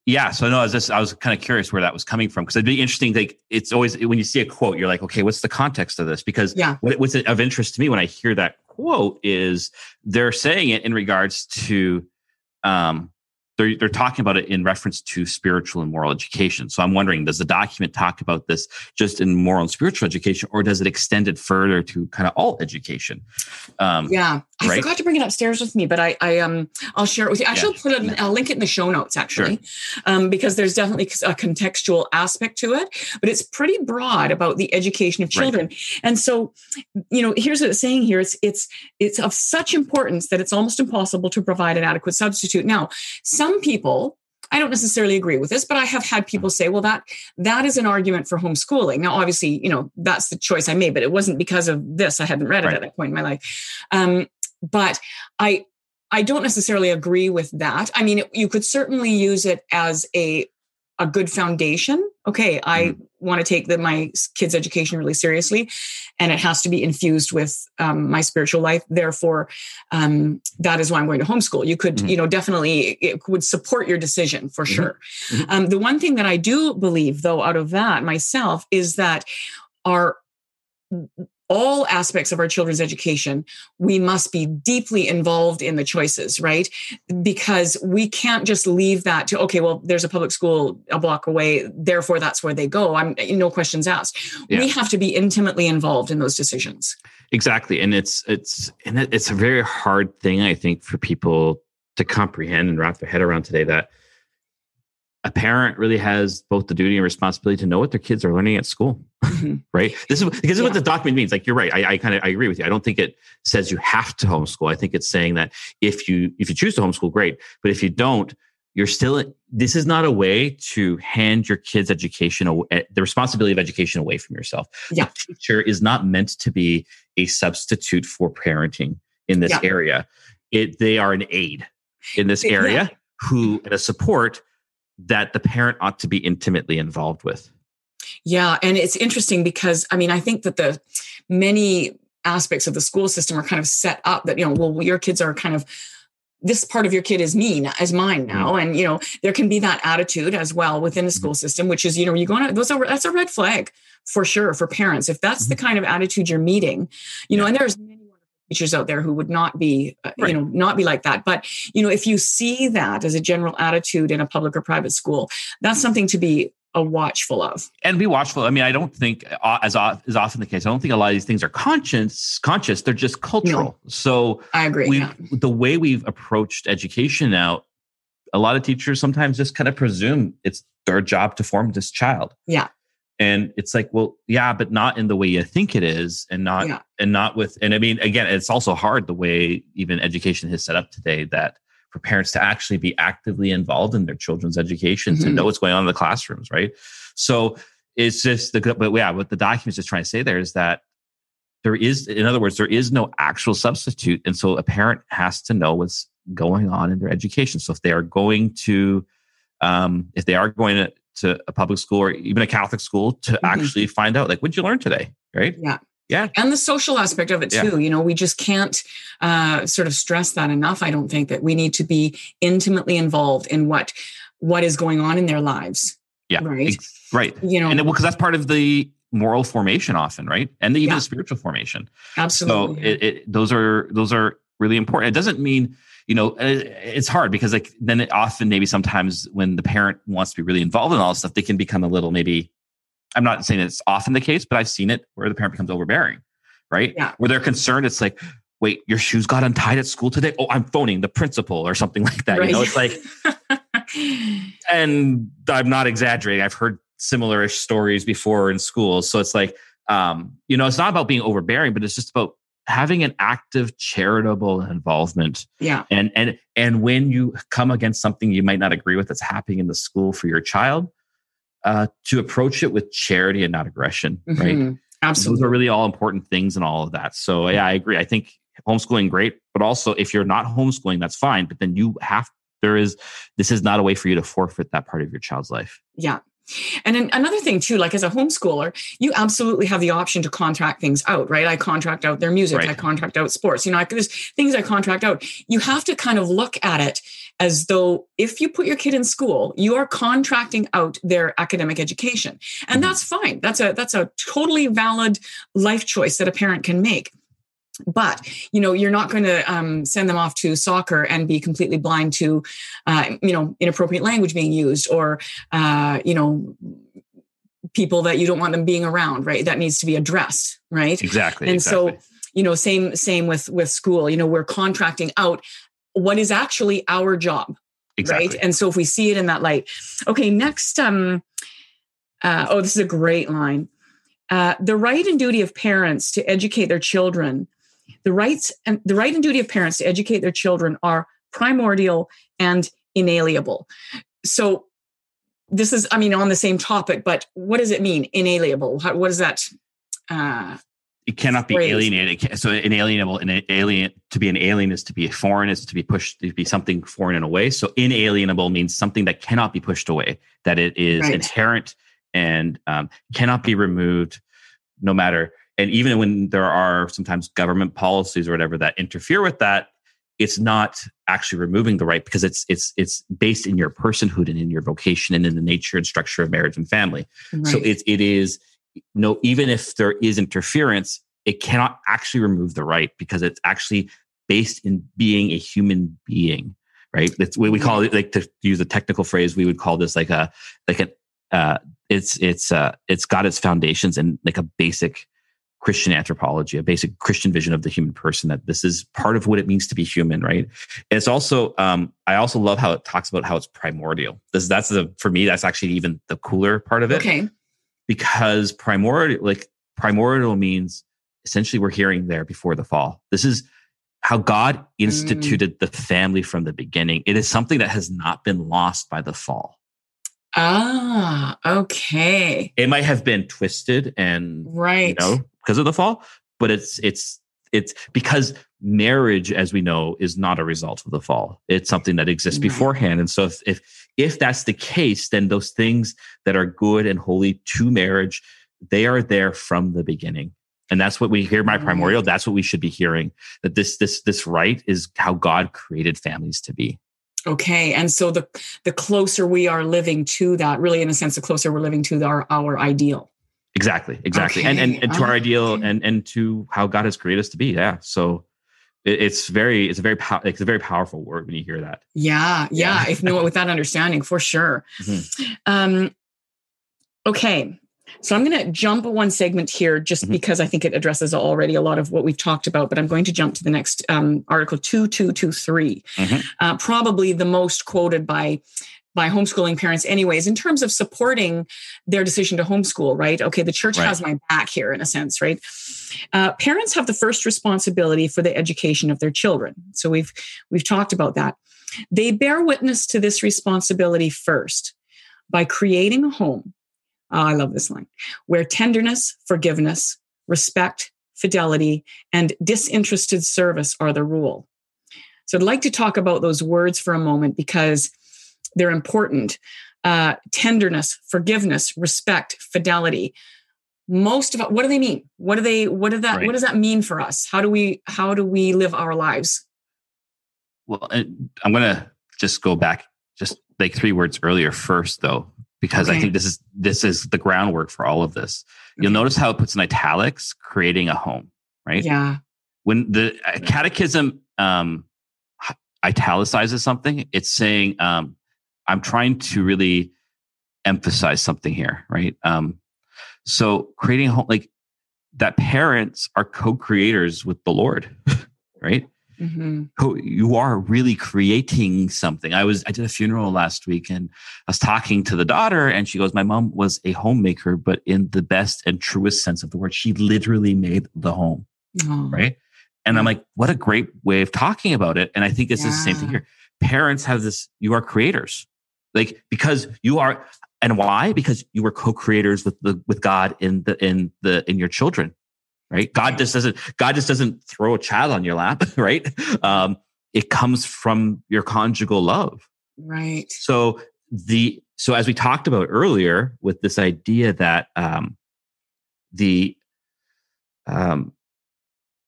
S3: yeah. So no, I was just I was kind of curious where that was coming from because it'd be interesting. Like it's always when you see a quote, you're like, okay, what's the context of this? Because
S2: Yeah.
S3: what, what's of interest to me when I hear that quote is they're saying it in regards to um, they're they're talking about it in reference to spiritual and moral education. So I'm wondering, does the document talk about this just in moral and spiritual education, or does it extend it further to kind of all education? Um,
S2: Yeah, I
S3: right?
S2: forgot to bring it upstairs with me, but I, I um, I'll share it with you. Actually,
S3: Yeah.
S2: I'll put it. I'll link it in the show notes actually, um, because there's definitely a contextual aspect to it. But it's pretty broad about the education of
S3: Right.
S2: children, and so, you know, here's what it's saying here: it's it's it's of such importance that it's almost impossible to provide an adequate substitute. Now, some people. I don't necessarily agree with this, but I have had people say, "Well, that that is an argument for homeschooling." Now, obviously, you know that's the choice I made, but it wasn't because of this. I hadn't read it
S3: Right.
S2: at that point in my life. Um, but I I don't necessarily agree with that. I mean, it, you could certainly use it as a a good foundation. Okay, I want to take the, my kids' education really seriously, and it has to be infused with um, my spiritual life. Therefore, um, that is why I'm going to homeschool. You could,
S3: Mhm.
S2: you know, definitely it would support your decision for
S3: Mhm.
S2: sure.
S3: Mhm.
S2: Um, the one thing that I do believe, though, out of that myself, is that our all aspects of our children's education, we must be deeply involved in the choices, right? Because we can't just leave that to, okay, well, there's a public school a block away, therefore that's where they go. I'm eh, no questions asked.
S3: Yeah.
S2: We have to be intimately involved in those decisions.
S3: exactly and it's it's and it's a very hard thing i think for people to comprehend and wrap their head around today that a parent really has both the duty and responsibility to know what their kids are learning at school
S2: Mhm.
S3: right? This is because is what the document means. Like you're right. I, I kind of i agree with you. I don't think it says you have to homeschool. I think it's saying that if you if you choose to homeschool great. But if you don't you're still this is not a way to hand your kids education eh, the responsibility of education away from yourself.
S2: Yeah.
S3: the teacher is not meant to be a substitute for parenting in this
S2: Yeah.
S3: area. It they are an aid in this
S2: Yeah.
S3: area who and a support that the parent ought to be intimately involved with.
S2: Yeah, and it's interesting because I mean, I think that the many aspects of the school system are kind of set up that you know, well, your kids are kind of this part of your kid is me as mine mm. now, and you know, there can be that attitude as well within the mm-hmm. school system, which is you know, you go on those are that's a red flag for sure for parents. If that's the mm-hmm. kind of attitude you're meeting, you know, and there's teachers out there who would not be uh,
S3: Right.
S2: you know not be like that but you know if you see that as a general attitude in a public or private school that's something to be a watchful of
S3: and be watchful. I mean, I don't think uh, as is often the case. I don't think a lot of these things are conscious. Conscious. They're just cultural. So
S2: i agree
S3: we,
S2: yeah.
S3: the way we've approached education now, a lot of teachers sometimes just kind of presume it's their job to form this child.
S2: Yeah.
S3: And it's like, well, yeah, but not in the way you think it is, and not
S2: Yeah.
S3: and not with and I mean, again, it's also hard the way even education is set up today that for parents to actually be actively involved in their children's education, to
S2: Mhm.
S3: know what's going on in the classrooms, right? So it's just the but yeah, what the document's just trying to say there is that there is, in other words, there is no actual substitute. And so a parent has to know what's going on in their education. So if they are going to, um, if they are going to, to a public school or even a Catholic school to
S2: Mhm.
S3: actually find out, like, what did you learn today? Right.
S2: Yeah.
S3: Yeah.
S2: and the social aspect of it
S3: Yeah.
S2: too you know we just can't uh, sort of stress that enough i don't think that we need to be intimately involved in what what is going on in their lives
S3: Yeah.
S2: right
S3: Right.
S2: you know
S3: And because that's part of the moral formation often, right? And the, even
S2: Yeah.
S3: the spiritual formation.
S2: absolutely
S3: So it, it, those are those are really important. It doesn't mean you know it's hard because like then it often maybe sometimes when the parent wants to be really involved in all this stuff, they can become a little maybe. I'm not saying it's often the case, but I've seen it where the parent becomes overbearing, right?
S2: Yeah.
S3: Where they're concerned, it's like, wait, your shoes got untied at school today. Oh, I'm phoning the principal or something like that. You know, it's like, and I'm not exaggerating. I've heard similar-ish stories before in schools. So it's like, um, you know, it's not about being overbearing, but it's just about having an active charitable involvement.
S2: yeah
S3: And and and when you come against something you might not agree with that's happening in the school for your child, uh, to approach it with charity and not aggression, right?
S2: Mhm.
S3: Those
S2: absolutely
S3: are really all important things and all of that. So yeah, I agree. I think homeschooling great, but also if you're not homeschooling, that's fine. But then you have there is this is not a way for you to forfeit that part of your child's life.
S2: Yeah. And then another thing too, like as a homeschooler, you absolutely have the option to contract things out, right? I contract out their music,
S3: Right.
S2: I contract out sports. You know, I, there's things I contract out. You have to kind of look at it as though if you put your kid in school, you are contracting out their academic education, and
S3: Mhm.
S2: that's fine. That's a that's a totally valid life choice that a parent can make. But you know, you're not going to um, send them off to soccer and be completely blind to, uh, you know, inappropriate language being used or uh, you know, people that you don't want them being around, right? That needs to be addressed, right?
S3: Exactly.
S2: And
S3: exactly.
S2: so, you know, same same with with school. You know, we're contracting out what is actually our job,
S3: exactly.
S2: right? And so, if we see it in that light, okay. Next, um, uh, oh, this is a great line. Uh, the right and duty of parents to educate their children, the rights and the right and duty of parents to educate their children are primordial and inalienable. So this is, I mean, on the same topic, but what does it mean, inalienable? How, what is that? Uh,
S3: it cannot be alienated. So inalienable and alien to be an alien is to be a foreign, is to be pushed to be something foreign in a way. So inalienable means something that cannot be pushed away, that it is
S2: Right.
S3: inherent and um, cannot be removed, no matter. And even when there are sometimes government policies or whatever that interfere with that, it's not actually removing the right because it's it's it's based in your personhood and in your vocation and in the nature and structure of marriage and family. So
S2: right.
S3: it, it is no, even if there is interference, it cannot actually remove the right because it's actually based in being a human being, right? That's what we call it, like to use a technical phrase, we would call this like a, like an, uh, it's, it's, uh, it's got its foundations in like a basic Christian anthropology, a basic Christian vision of the human person, that this is part of what it means to be human, right? And it's also, um, I also love how it talks about how it's primordial. This, that's the, for me, that's actually even the cooler part of it
S2: okay.
S3: because primordial like primordial means essentially we're hearing there before the fall this is how god instituted the family from the beginning it is something that has not been lost by the fall
S2: Ah, okay.
S3: it might have been twisted and
S2: Right.
S3: you know because of the fall but it's it's it's because marriage as we know is not a result of the fall it's something that exists
S2: Right.
S3: beforehand and so if, if if that's the case then those things that are good and holy to marriage they are there from the beginning and that's what we hear my primordial that's what we should be hearing that this this this right is how god created families to be
S2: Okay. And so the the closer we are living to that, really in a sense, the closer we're living to our our ideal.
S3: Exactly exactly and, and and to our ideal
S2: okay.
S3: and and to how god has created us to be yeah so it, it's very it's a very pow- it's a very powerful word when you hear that
S2: Yeah, yeah.
S3: Yeah.
S2: if no, with that understanding, for sure.
S3: Mhm.
S2: Um, okay. So I'm going to jump one segment here just mm-hmm. because I think it addresses already a lot of what we've talked about, but I'm going to jump to the next um, article 2223, mm-hmm. uh, probably the most quoted by by homeschooling parents anyways in terms of supporting their decision to homeschool right okay the church right. has my back here in a sense right uh, parents have the first responsibility for the education of their children so we've we've talked about that they bear witness to this responsibility first by creating a home Oh, I love this line where tenderness, forgiveness, respect, fidelity, and disinterested service are the rule. So I'd like to talk about those words for a moment because they're important. Uh, tenderness, forgiveness, respect, fidelity. Most of what do they mean? What do they? What does that? Right. What does that mean for us? How do we? How do we live our lives?
S3: Well, I'm going to just go back, just like three words earlier first, though because okay. I think this is this is the groundwork for all of this. You'll okay. notice how it puts in italics, creating a home, right?
S2: Yeah.
S3: When the catechism um, italicizes something, it's saying um, I'm trying to really emphasize something here, right? Um, so creating a home, like that, parents are co-creators with the Lord, right? Mm-hmm. you are really creating something. I was I did a funeral last week and I was talking to the daughter and she goes, My mom was a homemaker, but in the best and truest sense of the word, she literally made the home. Oh. Right. And I'm like, what a great way of talking about it. And I think it's yeah. the same thing here. Parents have this, you are creators. Like because you are and why? Because you were co-creators with the with God in the in the in your children right? God just doesn't God just doesn't throw a child on your lap, right? Um, it comes from your conjugal love,
S2: right?
S3: So the so as we talked about earlier with this idea that um, the um,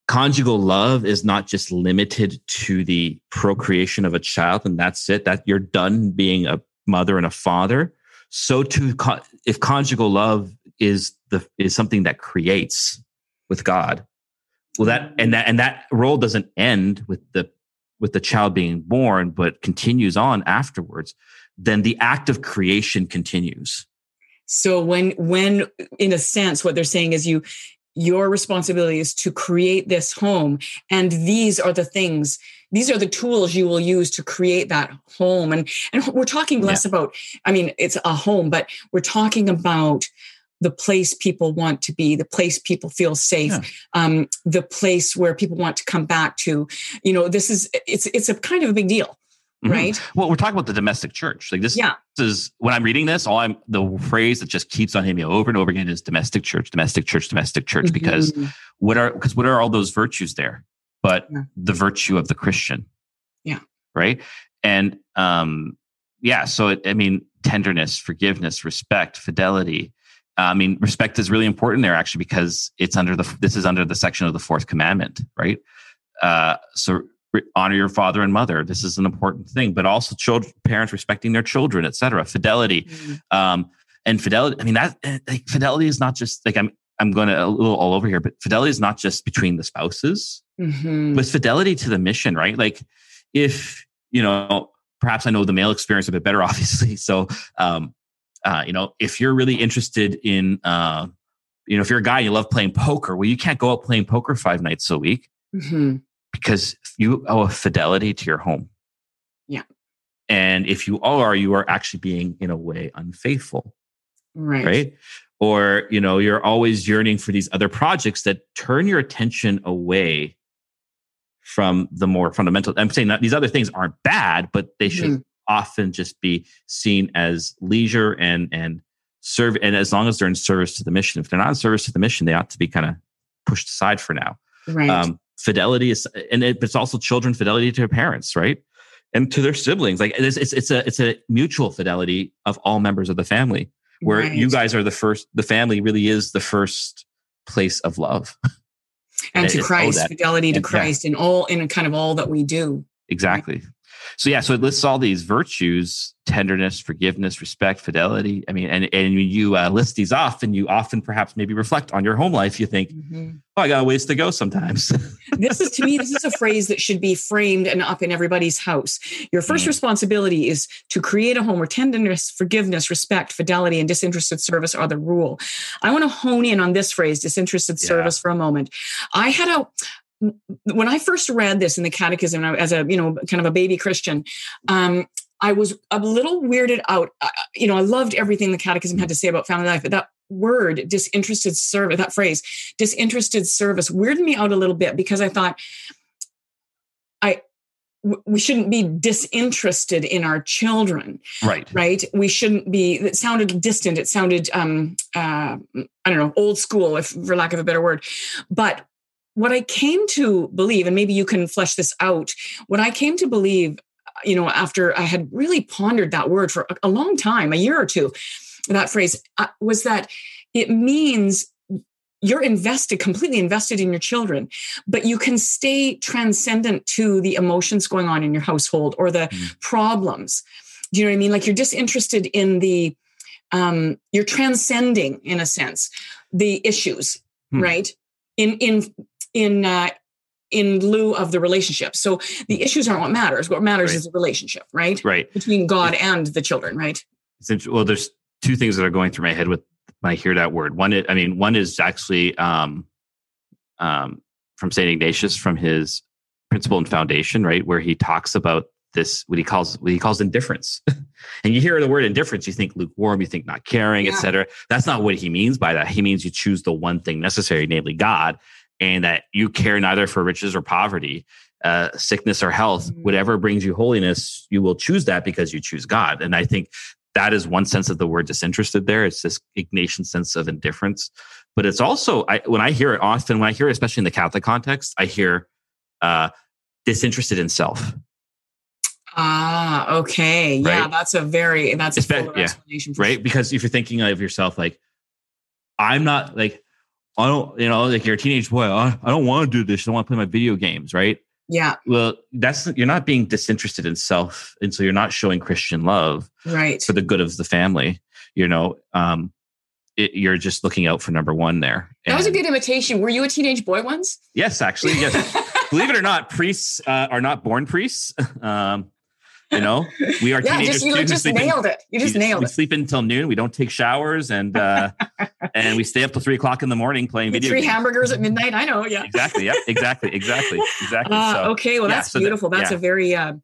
S3: conjugal love is not just limited to the procreation of a child and that's it that you're done being a mother and a father so too if conjugal love is the is something that creates with God. Well, that and that and that role doesn't end with the with the child being born, but continues on afterwards. Then the act of creation continues.
S2: So when when in a sense, what they're saying is you your responsibility is to create this home and these are the things these are the tools you will use to create that home and and we're talking less yeah. about i mean it's a home but we're talking about the place people want to be, the place people feel safe, yeah. um, the place where people want to come back to. You know, this is it's it's a kind of a big deal, mm-hmm. right?
S3: Well, we're talking about the domestic church. Like this,
S2: yeah.
S3: is when I'm reading this, all I'm the phrase that just keeps on hitting me over and over again is domestic church, domestic church, domestic church. Mm-hmm. Because what are because what are all those virtues there? But yeah. the virtue of the Christian.
S2: Yeah.
S3: Right. And um, yeah, so it, I mean, tenderness, forgiveness, respect, fidelity, I mean, respect is really important there actually because it's under the this is under the section of the fourth commandment, right? Uh, so honor your father and mother. This is an important thing, but also children, parents respecting their children, etc. Fidelity, mm-hmm. um, and fidelity. I mean, that eh, like, fidelity is not just like I'm. I'm going to a little all over here, but fidelity is not just between the spouses, mm-hmm. but fidelity to the mission, right? Like, if you know, perhaps I know the male experience a bit better, obviously. So, um, uh, you know, if you're really interested in, uh, you know, if you're a guy and you love playing poker, well, you can't go out playing poker five nights a week mm-hmm. because you owe a fidelity to your home.
S2: Yeah.
S3: And if you are, you are actually being, in a way, unfaithful.
S2: Right.
S3: Right. Or, you know, you're always yearning for these other projects that turn your attention away from the more fundamental. I'm saying that these other things aren't bad, but they should mm-hmm. often just be seen as leisure and and serve and as long as they're in service to the mission. If they're not in service to the mission they ought to be kind of pushed aside for now.
S2: Right. Um,
S3: fidelity is and it, it's also children fidelity to their parents right? And to their siblings. Like it's, it's, it's a it's a mutual fidelity of all members of the family where right. you guys are the first the family really is the first place of love
S2: and, and to oh, christ fidelity to christ yeah. in all in kind of all that we do
S3: exactly So yeah, so it lists all these virtues: tenderness, forgiveness, respect, fidelity. I mean, and and you uh, list these off, and you often perhaps maybe reflect on your home life, you think, mm-hmm. "Oh, I got a ways to go." Sometimes
S2: this is to me, this is a phrase that should be framed and up in everybody's house. Your first mm. responsibility is to create a home where tenderness, forgiveness, respect, fidelity, and disinterested service are the rule. I want to hone in on this phrase, disinterested yeah. service, for a moment. I had a when I first read this in the catechism as a, you know, kind of a baby Christian, um, I was a little weirded out. Uh, you know, I loved everything the catechism had to say about family life, but that word, disinterested service, that phrase, disinterested service, weirded me out a little bit because I thought, I, we shouldn't be disinterested in our children
S3: right.
S2: right? We shouldn't be it sounded distant it sounded um uh i don't know old school if for lack of a better word. But what I came to believe, and maybe you can flesh this out, what I came to believe, you know, after I had really pondered that word for a long time, a year or two, that phrase uh, was that it means you're invested, completely invested in your children, but you can stay transcendent to the emotions going on in your household or the mm. problems. Do you know what I mean? Like you're disinterested in the, um, you're transcending in a sense the issues, hmm. right? In in in uh, in lieu of the relationship. So the issues aren't what matters. What matters right. is the relationship, right?
S3: Right.
S2: Between God and the children, right?
S3: well, there's two things that are going through my head with when I hear that word. One, is, I mean, one is actually um, um, from Saint Ignatius from his Principle and Foundation, right, where he talks about this what he calls what he calls indifference. and you hear the word indifference, you think lukewarm, you think not caring, yeah. etc. That's not what he means by that. He means you choose the one thing necessary, namely God, and that you care neither for riches or poverty, uh, sickness or health, mm-hmm. whatever brings you holiness, you will choose that because you choose God. And I think that is one sense of the word disinterested there. It's this Ignatian sense of indifference. But it's also, I, when I hear it often, when I hear it, especially in the Catholic context, I hear uh, disinterested in self.
S2: Ah, okay. Right? Yeah, that's a very, that's a full
S3: yeah, explanation. right? Sure. Because if you're thinking of yourself like, I'm not like, I don't, you know, like you're a teenage boy. I, I don't want to do this. I want to play my video games, right?
S2: Yeah.
S3: Well, that's you're not being disinterested in self, and so you're not showing Christian love,
S2: right,
S3: for the good of the family. You know, um, it, you're just looking out for number one there.
S2: And that was a good imitation. Were you a teenage boy once?
S3: Yes, actually, yes. Believe it or not, priests uh, are not born priests. Um, you know, we are yeah, teenagers.
S2: Just, you just nailed it. You just nailed
S3: we
S2: it.
S3: We sleep until noon. We don't take showers, and uh, and we stay up till three o'clock in the morning playing video.
S2: Three
S3: games.
S2: hamburgers at midnight. I know. Yeah.
S3: Exactly. Yeah. Exactly. Exactly. Exactly.
S2: Uh, so, okay. Well, that's yeah, beautiful. So that, that's yeah. a very uh,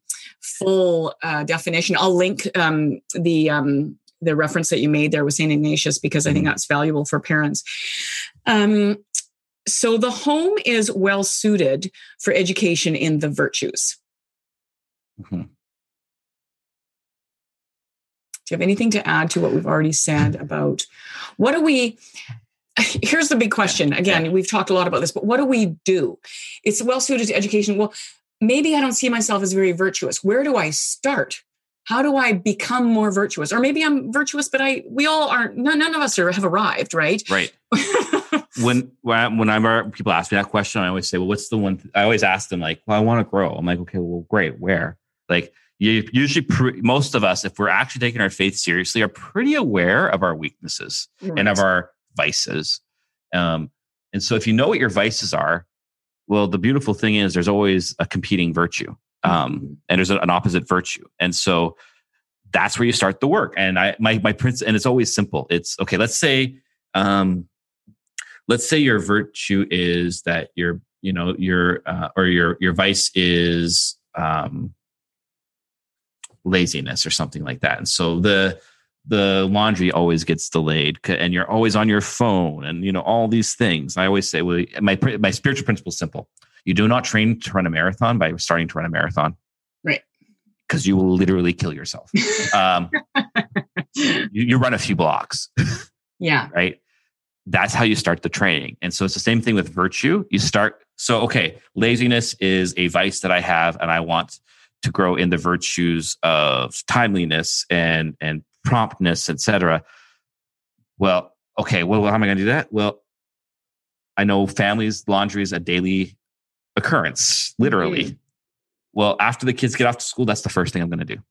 S2: full uh, definition. I'll link um, the um, the reference that you made there with Saint Ignatius because I think mm-hmm. that's valuable for parents. Um, so the home is well suited for education in the virtues. Mm-hmm. Do you have anything to add to what we've already said about what do we? Here's the big question. Again, we've talked a lot about this, but what do we do? It's well suited to education. Well, maybe I don't see myself as very virtuous. Where do I start? How do I become more virtuous? Or maybe I'm virtuous, but I we all aren't. None, none of us are, have arrived, right?
S3: Right. when when whenever people ask me that question, I always say, "Well, what's the one?" Th-? I always ask them like, "Well, I want to grow." I'm like, "Okay, well, great. Where?" Like, you usually pre- most of us if we're actually taking our faith seriously are pretty aware of our weaknesses right. and of our vices um, and so if you know what your vices are well the beautiful thing is there's always a competing virtue um, mm-hmm. and there's an opposite virtue and so that's where you start the work and i my my prince and it's always simple it's okay let's say um, let's say your virtue is that your you know your uh, or your your vice is um, laziness or something like that. And so the the laundry always gets delayed and you're always on your phone and you know all these things. I always say well my my spiritual principle is simple. You do not train to run a marathon by starting to run a marathon.
S2: Right.
S3: Cuz you will literally kill yourself. Um, you, you run a few blocks.
S2: Yeah.
S3: Right? That's how you start the training. And so it's the same thing with virtue. You start so okay, laziness is a vice that I have and I want to grow in the virtues of timeliness and and promptness, etc. Well, okay, well, how am I going to do that? Well, I know families laundry is a daily occurrence, literally. Mm-hmm. well, after the kids get off to school, that's the first thing I'm going to do.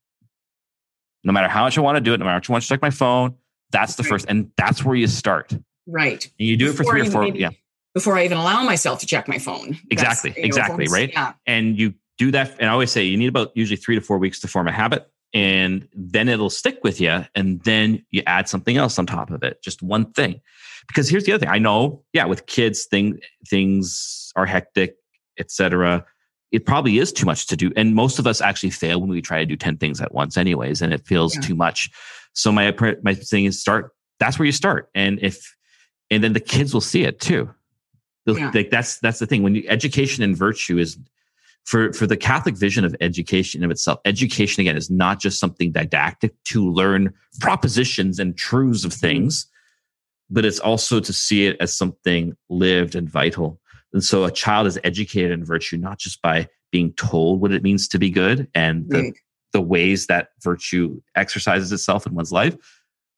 S3: No matter how much I want to do it, no matter how much I want to check my phone, that's the right. first, and that's where you start.
S2: Right.
S3: And you do before it for three or four. yeah.
S2: Before I even allow myself to check my phone.
S3: Exactly. Exactly. Know, right. Yeah. And you do that. And I always say you need about usually three to four weeks to form a habit and then it'll stick with you and then you add something else on top of it just one thing because here's the other thing i know yeah with kids thing, things are hectic etc it probably is too much to do and most of us actually fail when we try to do 10 things at once anyways and it feels yeah. too much so my my thing is start that's where you start and if and then the kids will see it too yeah. like that's that's the thing when you, education and virtue is for for the catholic vision of education of itself education again is not just something didactic to learn propositions and truths of mm-hmm. things but it's also to see it as something lived and vital and so a child is educated in virtue not just by being told what it means to be good and the, right. the ways that virtue exercises itself in one's life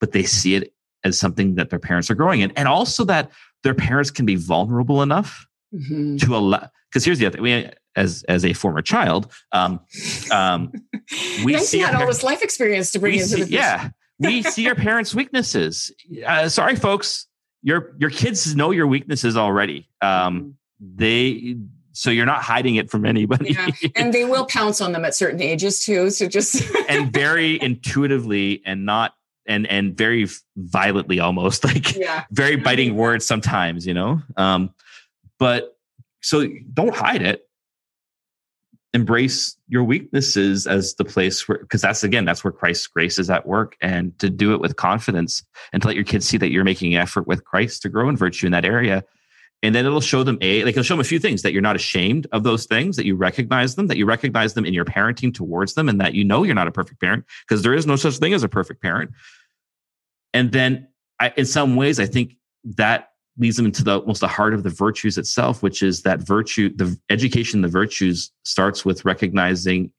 S3: but they see it as something that their parents are growing in and also that their parents can be vulnerable enough mm-hmm. to allow because here's the other thing as as a former child, um, um,
S2: we nice see had all this life experience to bring into
S3: see, the yeah. we see our parents' weaknesses. Uh, sorry, folks, your your kids know your weaknesses already. Um, mm-hmm. they so you're not hiding it from anybody. Yeah.
S2: And they will pounce on them at certain ages too. So just
S3: and very intuitively and not and and very violently almost like yeah. very biting words sometimes, you know. Um, but so don't hide it. Embrace your weaknesses as the place where because that's again that's where christ's grace is at work and to do it with confidence and to let your kids see that you're making an effort with christ to grow in virtue in that area. And then it'll show them a like it'll show them a few things that you're not ashamed of those things that you recognize them that you recognize them in your parenting towards them and that you know you're not a perfect parent because there is no such thing as a perfect parent. And then I, in some ways i think that leads them into the almost the heart of the virtues itself, which is that virtue, the education, the virtues starts with recognizing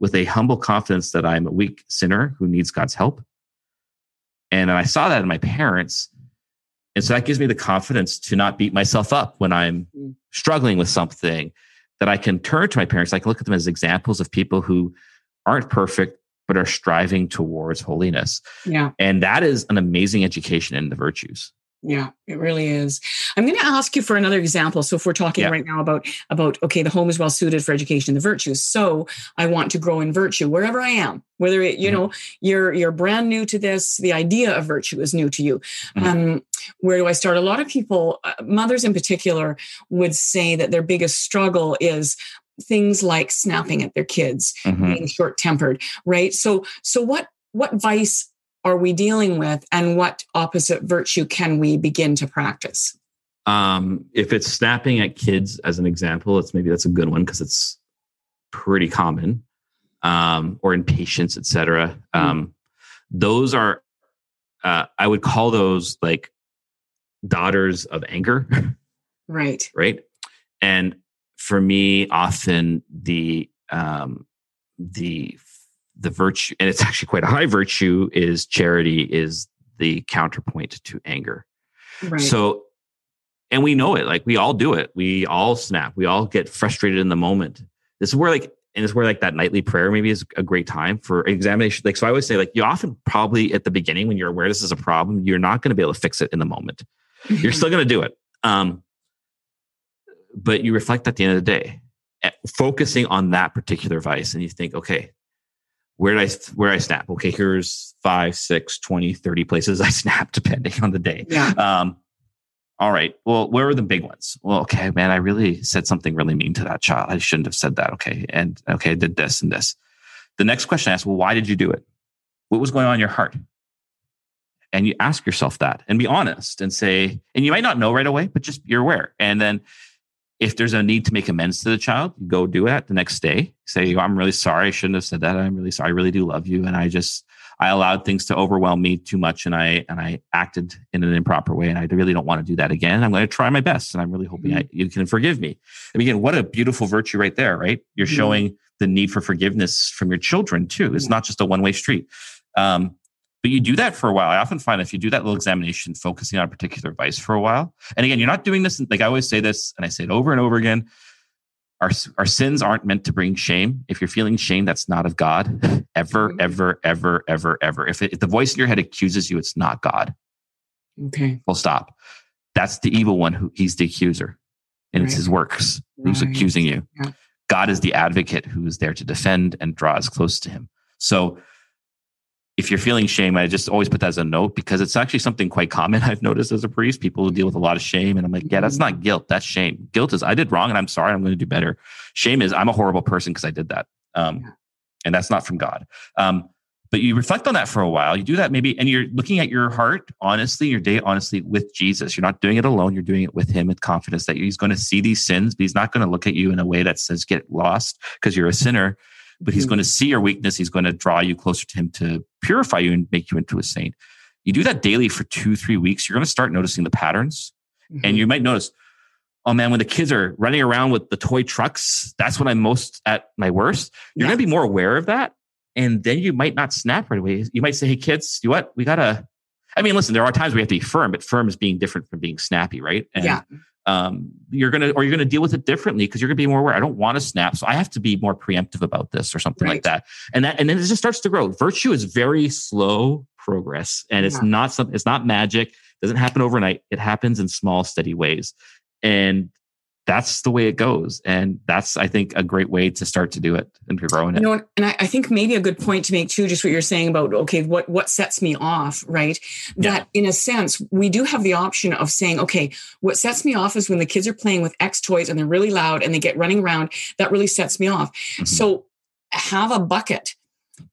S3: with a humble confidence that I'm a weak sinner who needs God's help. And I saw that in my parents. And so that gives me the confidence to not beat myself up when I'm mm. struggling with something, that I can turn to my parents. I can look at them as examples of people who aren't perfect, but are striving towards holiness.
S2: Yeah.
S3: And that is an amazing education in the virtues.
S2: Yeah, it really is. I'm going to ask you for another example. So if we're talking yeah. right now about about okay, the home is well suited for education and the virtues. So I want to grow in virtue wherever I am. Whether it, you mm-hmm. know you're you're brand new to this, the idea of virtue is new to you. Mm-hmm. Um, where do I start? A lot of people, uh, mothers in particular, would say that their biggest struggle is things like snapping at their kids, mm-hmm. being short tempered, right? So so what what vice are we dealing with and what opposite virtue can we begin to practice?
S3: Um, if it's snapping at kids as an example it's maybe that's a good one because it's pretty common um, or impatience etc mm. um, those are uh, i would call those like daughters of anger
S2: right.
S3: right? And for me often the um, the the virtue, and it's actually quite a high virtue, is charity is the counterpoint to anger. Right. So, and we know it, like we all do it. We all snap. We all get frustrated in the moment. This is where like, and it's where like that nightly prayer maybe is a great time for examination. Like, so I always say, like, you often probably at the beginning when you're aware this is a problem, you're not going to be able to fix it in the moment. You're mm-hmm. still going to do it. Um, but you reflect at the end of the day, eh, focusing on that particular vice, and you think, okay, where did I where I snap? Okay, here's five, six, 20, 30 places I snap depending on the day.
S2: Yeah. Um,
S3: all right. Well, where are the big ones? Well, okay, man, I really said something really mean to that child. I shouldn't have said that. Okay. And okay, I did this and this. The next question I ask, well, why did you do it? What was going on in your heart? And you ask yourself that and be honest and say, and you might not know right away, but just you're aware. And then if there's a need to make amends to the child, you go do it the next day. Say, I'm really sorry. I shouldn't have said that. I'm really sorry. I really do love you. And I just, I allowed things to overwhelm me too much and I, and I acted in an improper way. And I really don't want to do that again. I'm going to try my best. And I'm really hoping mm-hmm. I, you can forgive me. And again, what a beautiful virtue right there, right? You're mm-hmm. showing the need for forgiveness from your children too. It's not just a one way street. Um, but you do that for a while. I often find if you do that little examination, focusing on a particular vice for a while, and again, you're not doing this. Like I always say this, and I say it over and over again. our our sins aren't meant to bring shame. If you're feeling shame, that's not of God. Ever,
S2: Mhm.
S3: ever, ever, ever, ever. If, it, if the voice in your head accuses you, it's not God.
S2: Okay.
S3: Full stop. That's the evil one who he's the accuser. And it's his works who's
S2: Right.
S3: accusing you.
S2: Yeah.
S3: God is the advocate who is there to defend and draw us close to him. So if you're feeling shame, I just always put that as a note because it's actually something quite common I've noticed as a priest. People who deal with a lot of shame. And I'm like, yeah, that's not guilt. That's shame. Guilt is I did wrong and I'm sorry. I'm going to do better. Shame is I'm a horrible person because I did that. Um,
S2: Yeah.
S3: And that's not from God. Um, but you reflect on that for a while. You do that maybe, and you're looking at your heart honestly, your day honestly with Jesus. You're not doing it alone. You're doing it with Him with confidence that He's going to see these sins, but He's not going to look at you in a way that says get lost because you're a sinner. But He's
S2: Mhm.
S3: going to see your weakness. He's going to draw you closer to Him to purify you and make you into a saint. You do that daily for two, three weeks. You're going to start noticing the patterns,
S2: Mhm.
S3: and you might notice. Oh man, when the kids are running around with the toy trucks, that's when I'm most at my worst. You're
S2: Yeah.
S3: going to be more aware of that. And then you might not snap right away. You might say, Hey, kids, you know what? We got to, I mean, listen, there are times we have to be firm, but firm is being different from being snappy, right? And,
S2: Yeah.
S3: Um, you're to, or you're going to deal with it differently because you're going to be more aware. I don't want to snap. So I have to be more preemptive about this or something
S2: Right.
S3: like that. And that, and then it just starts to grow. Virtue is very slow progress and it's not something, it's not magic. It doesn't happen overnight. It happens in small, steady ways. And that's the way it goes. And that's, I think, a great way to start to do it and to grow in
S2: You
S3: it.
S2: know, and I, I think maybe a good point to make too, just what you're saying about okay, what what sets me off, right? That in a sense, we do have the option of saying, okay, what sets me off is when the kids are playing with X toys and they're really loud and they get running around. That really sets me off.
S3: Mhm.
S2: So have a bucket,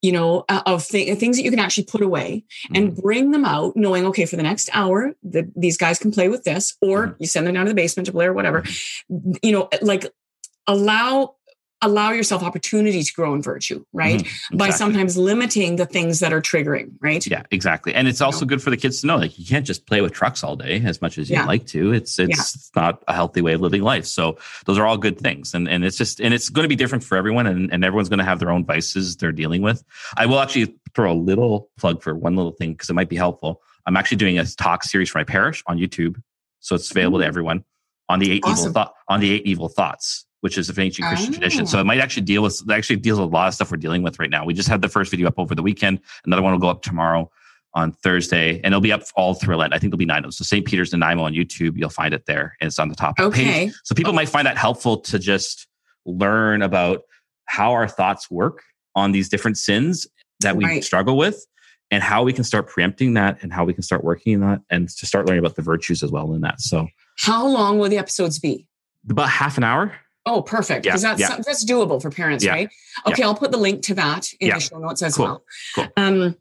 S2: you know, uh, of th- things that you can actually put away and
S3: Mhm.
S2: bring them out, knowing okay, for the next hour, the, these guys can play with this, or
S3: Mhm.
S2: you send them down to the basement to play or whatever. You know, like allow allow yourself opportunity to grow in virtue, right?
S3: Mhm.
S2: By sometimes limiting the things that are triggering, right?
S3: Yeah, exactly. And it's also good for the kids to know like you can't just play with trucks all day as much as you'd
S2: Yeah.
S3: like to. It's it's, it's not a healthy way of living life. So those are all good things. And and it's just and it's going to be different for everyone and, and everyone's going to have their own vices they're dealing with. I will actually throw a little plug for one little thing because it might be helpful. I'm actually doing a talk series for my parish on YouTube. So it's available to everyone on the eight evil
S2: Awesome.
S3: thought on the eight evil thoughts, which is an ancient Christian tradition. So
S2: Oh.
S3: it might actually deal with actually deals with a lot of stuff we're dealing with right now. We just had the first video up over the weekend. Another one will go up tomorrow on Thursday, and it'll be up all through Lent. I think there'll be nine of them. So St. Peter's Nanaimo on YouTube, you'll find it there, and it's on the top of the page. So people might find that helpful to just learn about how our thoughts work on these different sins that we
S2: Right.
S3: struggle with, and how we can start preempting that, and how we can start working in that, and to start learning about the virtues as well in that. So
S2: How long will the episodes be?
S3: about half an hour.
S2: Oh, perfect.
S3: Yeah,
S2: Because that's
S3: yeah.
S2: that's doable for parents,
S3: Yeah,
S2: right? Okay, I'll put the link to that in
S3: Yeah.
S2: the show notes as
S3: Cool,
S2: well.
S3: cool.
S2: Um,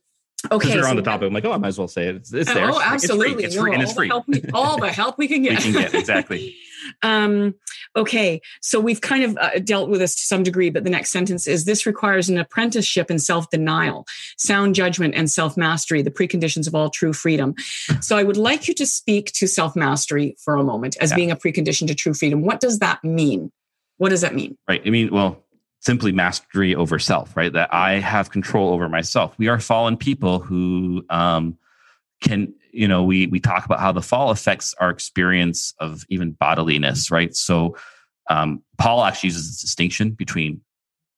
S2: okay.
S3: You're on the topic. I'm like, oh, I might as well say it. It's, it's there.
S2: Oh,
S3: It's free.
S2: absolutely.
S3: It's
S2: No,
S3: free, and
S2: all
S3: it's
S2: the
S3: free.
S2: help we- all the help we can get.
S3: We can get exactly.
S2: Um, okay, so we've kind of uh, dealt with this to some degree, but the next sentence is this requires an apprenticeship in self denial, sound judgment, and self mastery, the preconditions of all true freedom. So I would like you to speak to self mastery for a moment as
S3: Yeah.
S2: being a precondition to true freedom. What does that mean? What does that mean?
S3: Right. I mean, well, simply mastery over self, right? That I have control over myself. We are fallen people who um, can, you know, we we talk about how the fall affects our experience of even bodiliness, right? So um, Paul actually uses this distinction between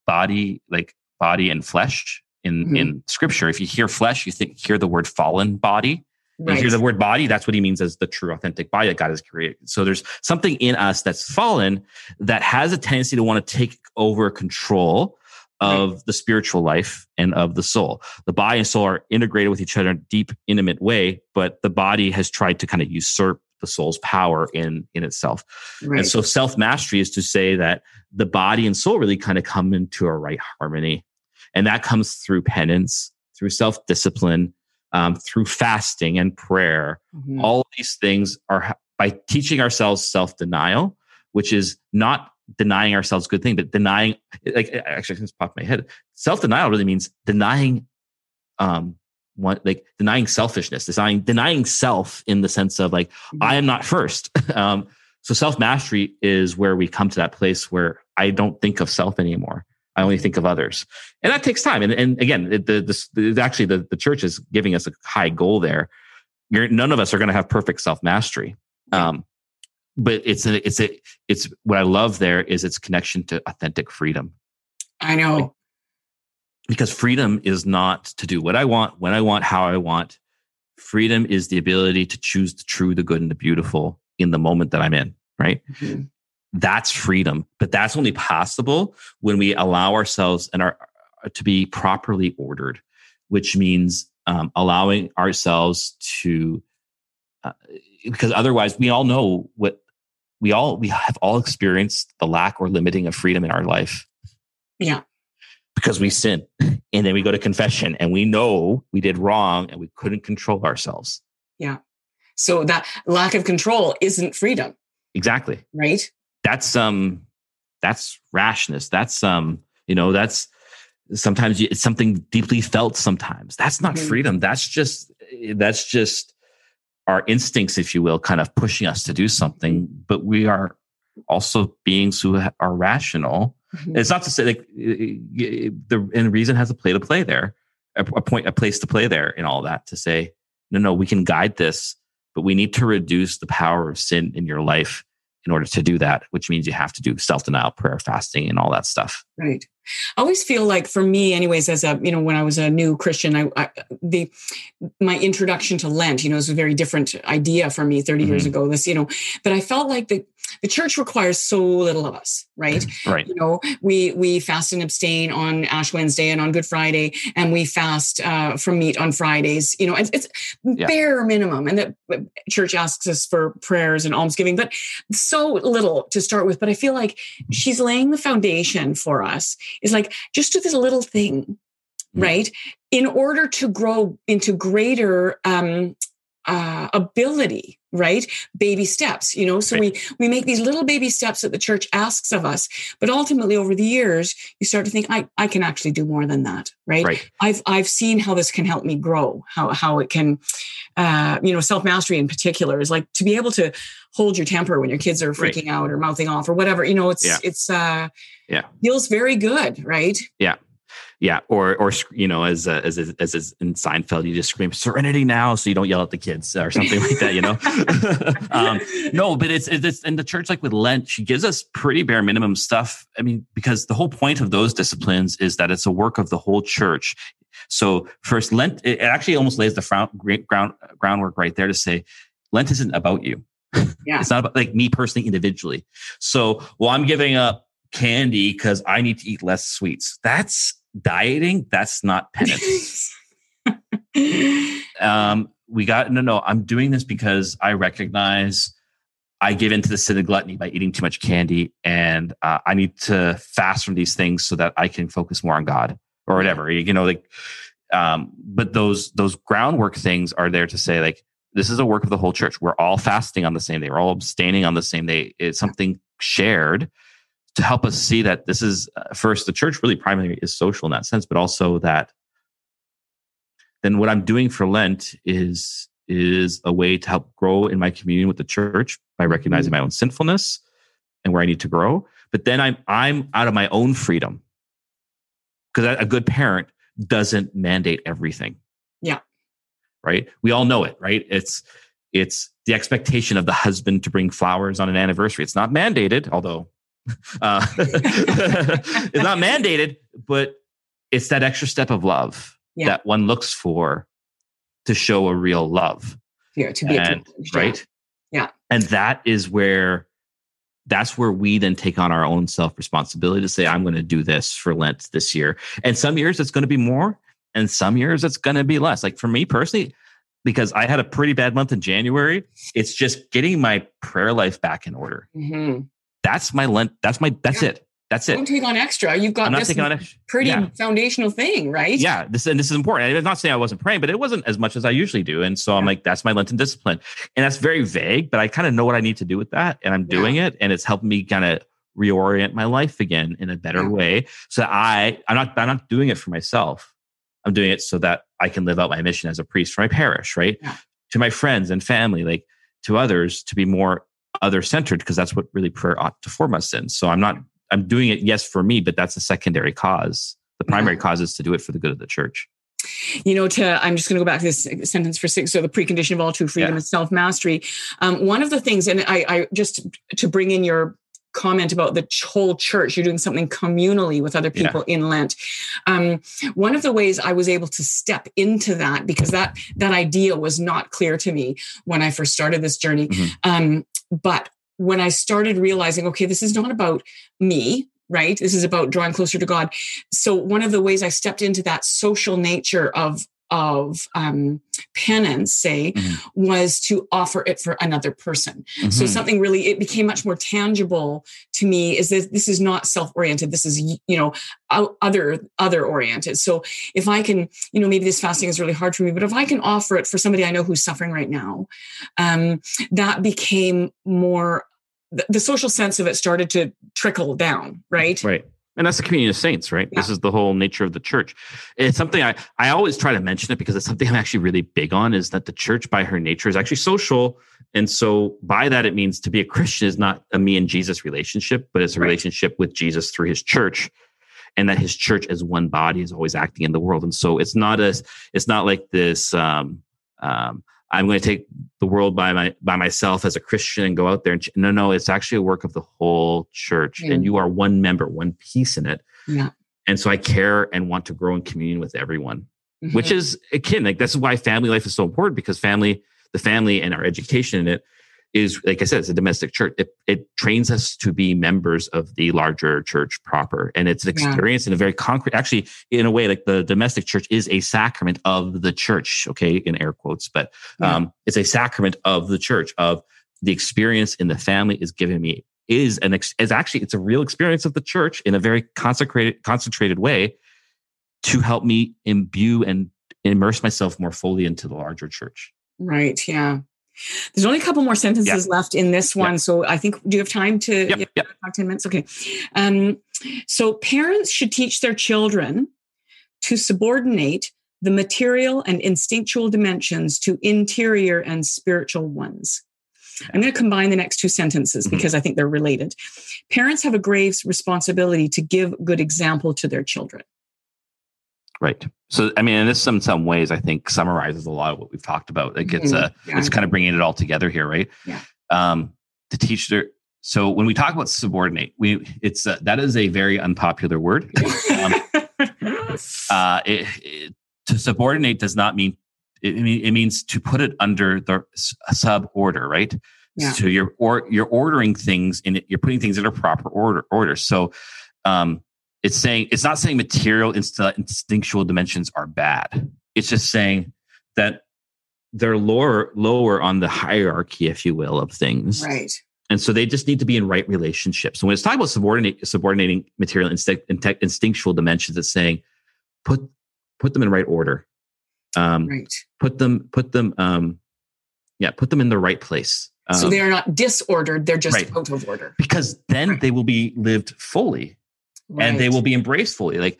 S3: body, like body and flesh in
S2: Mhm.
S3: in Scripture. If you hear flesh, you think hear the word fallen body. You hear the word body, that's what he means as the true, authentic body that God has created. So there's something in us that's fallen that has a tendency to want to take over control of the spiritual life and of the soul. The body and soul are integrated with each other in a deep, intimate way, but the body has tried to kind of usurp the soul's power in in itself.
S2: Right.
S3: And so self mastery is to say that the body and soul really kind of come into a right harmony. And that comes through penance, through self discipline, um, through fasting and prayer.
S2: Mhm.
S3: All these things are by teaching ourselves self denial, which is not denying ourselves good thing, but denying, like, actually, this popped my head. Self denial really means denying, um, what like denying selfishness, denying denying self in the sense of like I am not first. um, so self mastery is where we come to that place where I don't think of self anymore. I only think of others, and that takes time. And, and again, it- the, the, the actually the, the church is giving us a high goal there. You're, none of us are going to have perfect self mastery. Um, but it's a it's a it's what I love there is its connection to authentic freedom.
S2: I know.
S3: Because freedom is not to do what I want, when I want, how I want. Freedom is the ability to choose the true, the good, and the beautiful in the moment that I'm in, right? Mm-hmm. That's freedom. But that's only possible when we allow ourselves and our to be properly ordered, which means um, allowing ourselves to uh, because otherwise we all know what we all we have all experienced the lack or limiting of freedom in our life.
S2: Yeah.
S3: Because we sin and then we go to confession and we know we did wrong and we couldn't control ourselves.
S2: Yeah. So that lack of control isn't freedom.
S3: Exactly.
S2: Right
S3: that's um that's rashness. That's um you know that's sometimes it's something deeply felt sometimes. That's not mm-hmm. freedom. That's just that's just our instincts if you will kind of pushing us to do something. But we are also beings who are rational. Mm-hmm. it's not to say like the and reason has a play to play there a, a point a place to play there in all that to say no no we can guide this but we need to reduce the power of sin in your life in order to do that, which means you have to do self denial, prayer, fasting, and all that stuff.
S2: Right. I always feel like for me, anyways, as a you know, when I was a new Christian, I, I the my introduction to Lent, you know, was a very different idea for me 30 mm-hmm. years ago. This, you know, but I felt like the the church requires so little of us, right?
S3: Right.
S2: You know, we we fast and abstain on Ash Wednesday and on Good Friday, and we fast uh, from meat on Fridays. You know, it's, it's yeah. bare minimum, and the church asks us for prayers and almsgiving, but so little to start with. But I feel like she's laying the foundation for us. Is like just do this little thing, mm-hmm. right? In order to grow into greater um, uh, ability right baby steps you know so right. we we make these little baby steps that the church asks of us but ultimately over the years you start to think i i can actually do more than that right,
S3: right.
S2: i've i've seen how this can help me grow how how it can uh you know self mastery in particular is like to be able to hold your temper when your kids are freaking right. out or mouthing off or whatever you know it's yeah. it's uh
S3: yeah
S2: feels very good right
S3: yeah yeah, or or you know, as uh, as as, as in Seinfeld, you just scream "Serenity now," so you don't yell at the kids or something like that. You know, um, no, but it's it's in the church like with Lent, she gives us pretty bare minimum stuff. I mean, because the whole point of those disciplines is that it's a work of the whole church. So first, Lent it actually almost lays the ground ground groundwork right there to say Lent isn't about you.
S2: Yeah.
S3: it's not about like me personally individually. So, well, I'm giving up candy because I need to eat less sweets. That's dieting, that's not penance. um, we got no, no. I'm doing this because I recognize I give into the sin of gluttony by eating too much candy, and uh, I need to fast from these things so that I can focus more on God or whatever. You know, like, um, but those those groundwork things are there to say like this is a work of the whole church. We're all fasting on the same day. We're all abstaining on the same day. It's something shared to help us see that this is uh, first the church really primarily is social in that sense but also that then what i'm doing for lent is is a way to help grow in my communion with the church by recognizing mm-hmm. my own sinfulness and where i need to grow. But then i'm i'm out of my own freedom. Because a good parent doesn't mandate everything.
S2: Yeah.
S3: Right? We all know it right? It's it's the expectation of the husband to bring flowers on an anniversary. It's not mandated although uh, it's not mandated, but it's that extra step of love yeah. that one looks for to show a real love.
S2: Yeah, to be and,
S3: right.
S2: Yeah,
S3: and that is where that's where we then take on our own self responsibility to say, I'm going to do this for Lent this year. And some years it's going to be more, and some years it's going to be less. Like for me personally, because I had a pretty bad month in January, it's just getting my prayer life back in order.
S2: Mm-hmm
S3: that's my lent. That's my, that's yeah. it. That's it.
S2: Don't take on extra. You've got this pretty yeah. foundational thing, right?
S3: Yeah. This and this is important. I'm not saying I wasn't praying, but it wasn't as much as I usually do. And so yeah. I'm like, that's my Lenten discipline. And that's very vague, but I kind of know what I need to do with that. And I'm doing it. And it's helping me kind of reorient my life again in a better way. So I, I'm not, I'm not doing it for myself. I'm doing it so that I can live out my mission as a priest for my parish, right? To my friends and family, like to others, to be more other centered because that's what really prayer ought to form us in. So I'm not, I'm doing it, yes, for me, but that's a secondary cause. The primary yeah. cause is to do it for the good of the church.
S2: you know, to I'm just going to go back to this sentence for six. So the precondition of all true freedom yeah. is self mastery. Um, one of the things, and I, I just to bring in your comment about the whole church you're doing something communally with other people yeah. in lent um, one of the ways i was able to step into that because that that idea was not clear to me when i first started this journey mm-hmm. um, but when i started realizing okay this is not about me right? This is about drawing closer to god. So one of the ways i stepped into that social nature of of um, penance, say, mm-hmm. was to offer it for another person. Mm-hmm. So something really, it became much more tangible to me. Is that this is not self-oriented? This is you know other other oriented. So if I can, you know, maybe this fasting is really hard for me, but if I can offer it for somebody I know who's suffering right now, um, that became more. The social sense of it started to trickle down, right?
S3: Right and that's the communion of saints right yeah. this is the whole nature of the church it's something i i always try to mention it because it's something i'm actually really big on is that the church by her nature is actually social and so by that it means to be a christian is not a me and jesus relationship but it's a right. relationship with jesus through his church and that his church as one body is always acting in the world and so it's not as it's not like this um um I'm going to take the world by my by myself as a Christian and go out there and no no it's actually a work of the whole church mm. and you are one member one piece in it
S2: yeah
S3: and so I care and want to grow in communion with everyone mm-hmm. which is akin like this is why family life is so important because family the family and our education in it is like I said, it's a domestic church. It, it trains us to be members of the larger church proper. And it's an experience yeah. in a very concrete, actually, in a way, like the domestic church is a sacrament of the church, okay, in air quotes, but um, yeah. it's a sacrament of the church, of the experience in the family is giving me is an ex- is actually it's a real experience of the church in a very consecrated concentrated way to help me imbue and immerse myself more fully into the larger church
S2: right yeah there's only a couple more sentences yep. left in this one. Yep. So I think, do you have time to
S3: yep.
S2: yeah, talk 10 minutes? Okay. Um, so parents should teach their children to subordinate the material and instinctual dimensions to interior and spiritual ones. I'm going to combine the next two sentences mm-hmm. because I think they're related. Parents have a grave responsibility to give good example to their children.
S3: Right. So, I mean, and this in some ways, I think summarizes a lot of what we've talked about. It gets, mm-hmm. uh, yeah. it's kind of bringing it all together here, right?
S2: Yeah.
S3: Um, to teach. So when we talk about subordinate, we it's uh, that is a very unpopular word. um, uh, it, it, to subordinate does not mean it, it means to put it under the sub order, right? Yeah. So you're or you're ordering things in it, you're putting things in a proper order order. So um it's saying it's not saying material instinctual dimensions are bad. It's just saying that they're lower lower on the hierarchy, if you will, of things.
S2: Right.
S3: And so they just need to be in right relationships. So when it's talking about subordinate, subordinating material instinct, instinctual dimensions, it's saying put put them in right order. Um, right. Put them put them um, yeah put them in the right place. Um,
S2: so they are not disordered; they're just right. out of order.
S3: Because then right. they will be lived fully right. and they will be embraced fully. Like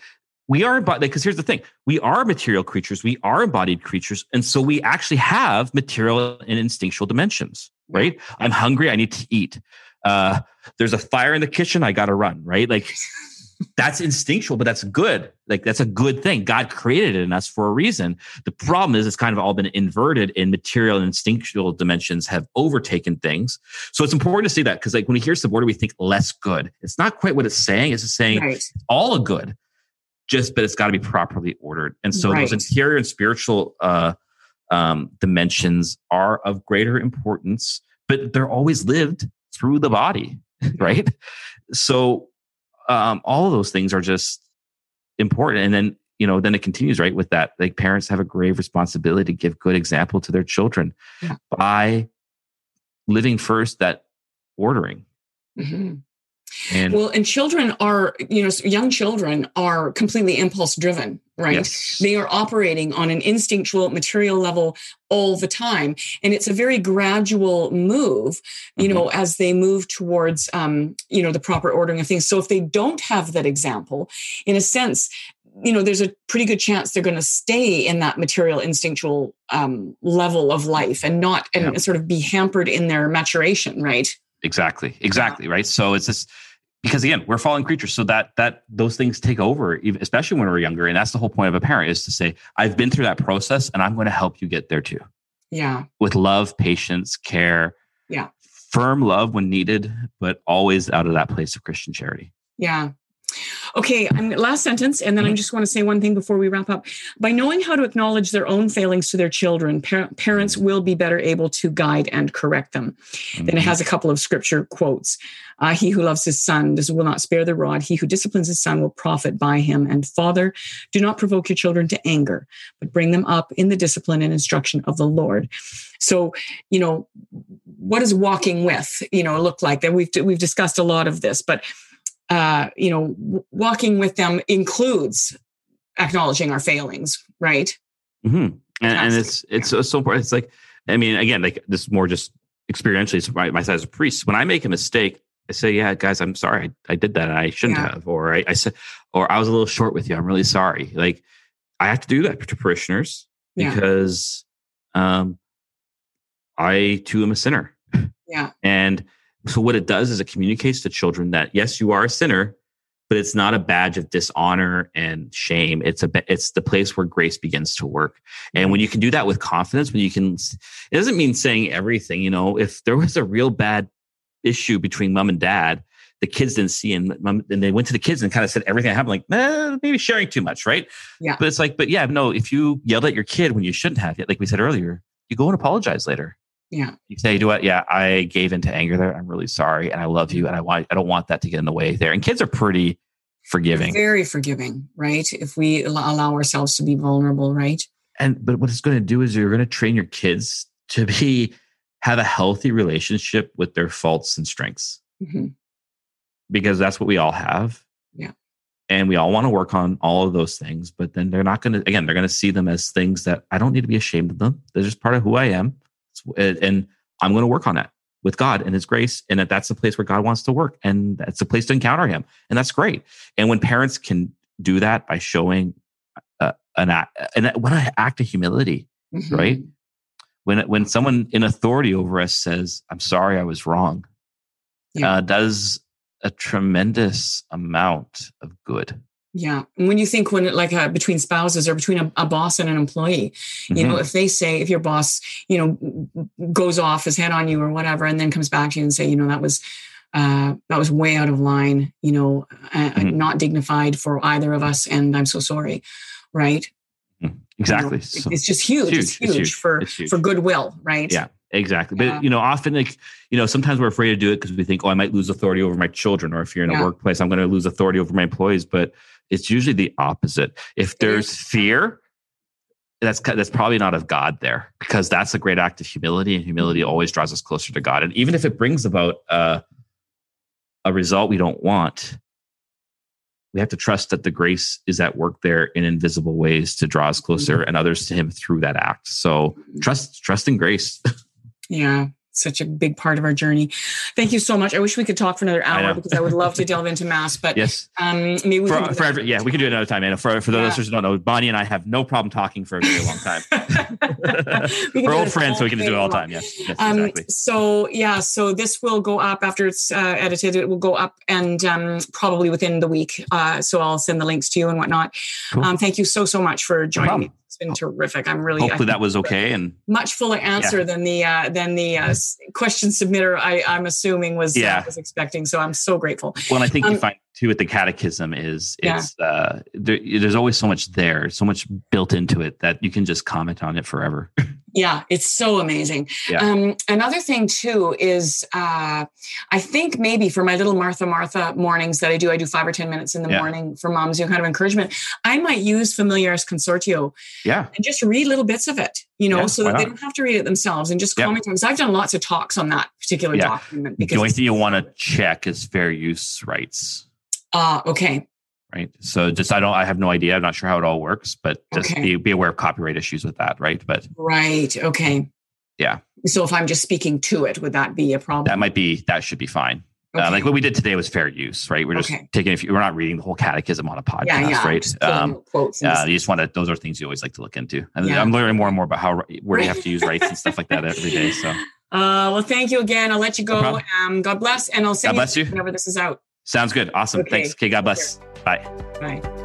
S3: we are, because here's the thing: we are material creatures, we are embodied creatures, and so we actually have material and instinctual dimensions. Right? I'm hungry. I need to eat. Uh, there's a fire in the kitchen. I got to run. Right? Like that's instinctual, but that's good. Like that's a good thing. God created it in us for a reason. The problem is it's kind of all been inverted in material and instinctual dimensions have overtaken things. So it's important to see that because like when we hear subordinate, we think less good. It's not quite what it's saying. It's just saying right. all a good, just but it's got to be properly ordered. And so right. those interior and spiritual uh, um, dimensions are of greater importance, but they're always lived through the body, right? So um, all of those things are just important. And then, you know, then it continues right with that. Like parents have a grave responsibility to give good example to their children yeah. by living first that ordering.
S2: Mm-hmm. And well, and children are, you know, young children are completely impulse driven, right? Yes. They are operating on an instinctual material level all the time. And it's a very gradual move, you mm-hmm. know, as they move towards, um, you know, the proper ordering of things. So if they don't have that example, in a sense, you know, there's a pretty good chance they're going to stay in that material instinctual um, level of life and not and sort of be hampered in their maturation, right?
S3: Exactly. Exactly. Yeah. Right. So it's this because again, we're fallen creatures, so that that those things take over, especially when we're younger. And that's the whole point of a parent is to say, "I've been through that process, and I'm going to help you get there too."
S2: Yeah,
S3: with love, patience, care.
S2: Yeah,
S3: firm love when needed, but always out of that place of Christian charity.
S2: Yeah, Okay, I'm, last sentence, and then I mm-hmm. just want to say one thing before we wrap up. By knowing how to acknowledge their own failings to their children, par- parents mm-hmm. will be better able to guide and correct them. Mm-hmm. Then it has a couple of scripture quotes. Uh, he who loves his son does, will not spare the rod. He who disciplines his son will profit by him. And father, do not provoke your children to anger, but bring them up in the discipline and instruction of the Lord. So, you know, what does walking with, you know, look like? That we've we've discussed a lot of this, but uh, you know, walking with them includes acknowledging our failings, right?
S3: Mm-hmm. And, and, it's it's yeah. so important. It's like, I mean, again, like this more just experientially, it's my, my side as a priest. When I make a mistake, I say, "Yeah, guys, I'm sorry. I, I did that. and I shouldn't yeah. have." Or I, I, said, or I was a little short with you. I'm really sorry. Like I have to do that to parishioners yeah. because um, I too am a sinner.
S2: Yeah,
S3: and so what it does is it communicates to children that yes, you are a sinner, but it's not a badge of dishonor and shame. It's a it's the place where grace begins to work. And when you can do that with confidence, when you can, it doesn't mean saying everything. You know, if there was a real bad issue between mom and dad, the kids didn't see, and mom, and they went to the kids and kind of said everything that happened, like eh, maybe sharing too much, right?
S2: Yeah.
S3: But it's like, but yeah, no. If you yelled at your kid when you shouldn't have, like we said earlier, you go and apologize later.
S2: Yeah.
S3: You say, "Do what? Yeah, I gave into anger there. I'm really sorry, and I love you, and I want. I don't want that to get in the way there." And kids are pretty forgiving,
S2: very forgiving, right? If we allow ourselves to be vulnerable, right?
S3: And but what it's going to do is you're going to train your kids to be have a healthy relationship with their faults and strengths, mm-hmm. because that's what we all have.
S2: Yeah.
S3: And we all want to work on all of those things, but then they're not going to. Again, they're going to see them as things that I don't need to be ashamed of them. They're just part of who I am and I'm going to work on that with God and His grace, and that that's the place where God wants to work, and that's the place to encounter Him, and that's great. And when parents can do that by showing uh, an act, and when I act of humility, mm-hmm. right? When when someone in authority over us says, "I'm sorry, I was wrong," yeah. uh, does a tremendous amount of good.
S2: Yeah. And when you think when like uh, between spouses or between a, a, boss and an employee, mm-hmm. you know, mm-hmm. if they say, if your boss, you know, goes off his head on you or whatever, and then comes back to you and say, you know, that was, uh, that was way out of line, you know, uh, mm-hmm. not dignified for either of us. And I'm so sorry. Right.
S3: Mm-hmm. Exactly.
S2: You know, it's just huge. It's huge, it's huge, it's huge. for, huge. for goodwill. Right.
S3: Yeah. Exactly. Yeah. But you know, often like, you know, sometimes we're afraid to do it because we think, oh, I might lose authority over my children, or if you're in yeah. a workplace, I'm going to lose authority over my employees. But it's usually the opposite. If there's fear, that's that's probably not of God there, because that's a great act of humility, and humility mm-hmm. always draws us closer to God. And even if it brings about uh, a result we don't want, we have to trust that the grace is at work there in invisible ways to draw us closer mm-hmm. and others to Him through that act. So mm-hmm. trust, trust in grace.
S2: yeah, such a big part of our journey. Thank you so much. I wish we could talk for another hour because I would love to delve into mass, but
S3: yes,
S2: um, maybe we
S3: for, for every, yeah, we can do it another time. And for, for the yeah. listeners who don't know, Bonnie and I have no problem talking for a very long time. We're old friends, so we can do it all the time. Yes, yes um, exactly.
S2: So yeah, so this will go up after it's uh, edited. It will go up and um, probably within the week. Uh, so I'll send the links to you and whatnot. Cool. Um, thank you so so much for joining no me been terrific. I'm really
S3: hopefully that was okay and
S2: much fuller answer yeah. than the uh, than the uh, question submitter. I, I'm assuming was uh, yeah. Uh, was expecting. So I'm so grateful.
S3: Well, I think um, you find too with the catechism is it's yeah. uh, there, there's always so much there, so much built into it that you can just comment on it forever.
S2: Yeah, it's so amazing. Yeah. Um, another thing too is uh, I think maybe for my little Martha Martha mornings that I do, I do five or ten minutes in the yeah. morning for moms, you know, kind of encouragement. I might use Familiaris Consortio,
S3: yeah,
S2: and just read little bits of it, you know, yeah, so that they don't have to read it themselves and just comment on. Because I've done lots of talks on that particular document.
S3: Because the only thing you want to check is fair use rights.
S2: Ah, uh, okay
S3: right? So just I don't I have no idea. I'm not sure how it all works, but just okay. be, be aware of copyright issues with that, right? But
S2: right, okay,
S3: yeah.
S2: So if I'm just speaking to it, would that be a problem?
S3: That might be that should be fine. Okay. Uh, like what we did today was fair use, right? We're just okay. taking if we're not reading the whole catechism on a podcast, yeah, yeah. right? Um, quotes uh, you just want to; those are things you always like to look into. And yeah. I'm learning more and more about how where you have to use rights and stuff like that every day. So, uh,
S2: well, thank you again. I'll let you go. No um, God bless, and I'll send
S3: God you,
S2: whenever this is out.
S3: Sounds good. Awesome.
S2: Okay.
S3: Thanks. Okay. God bless. Bye.
S2: Bye.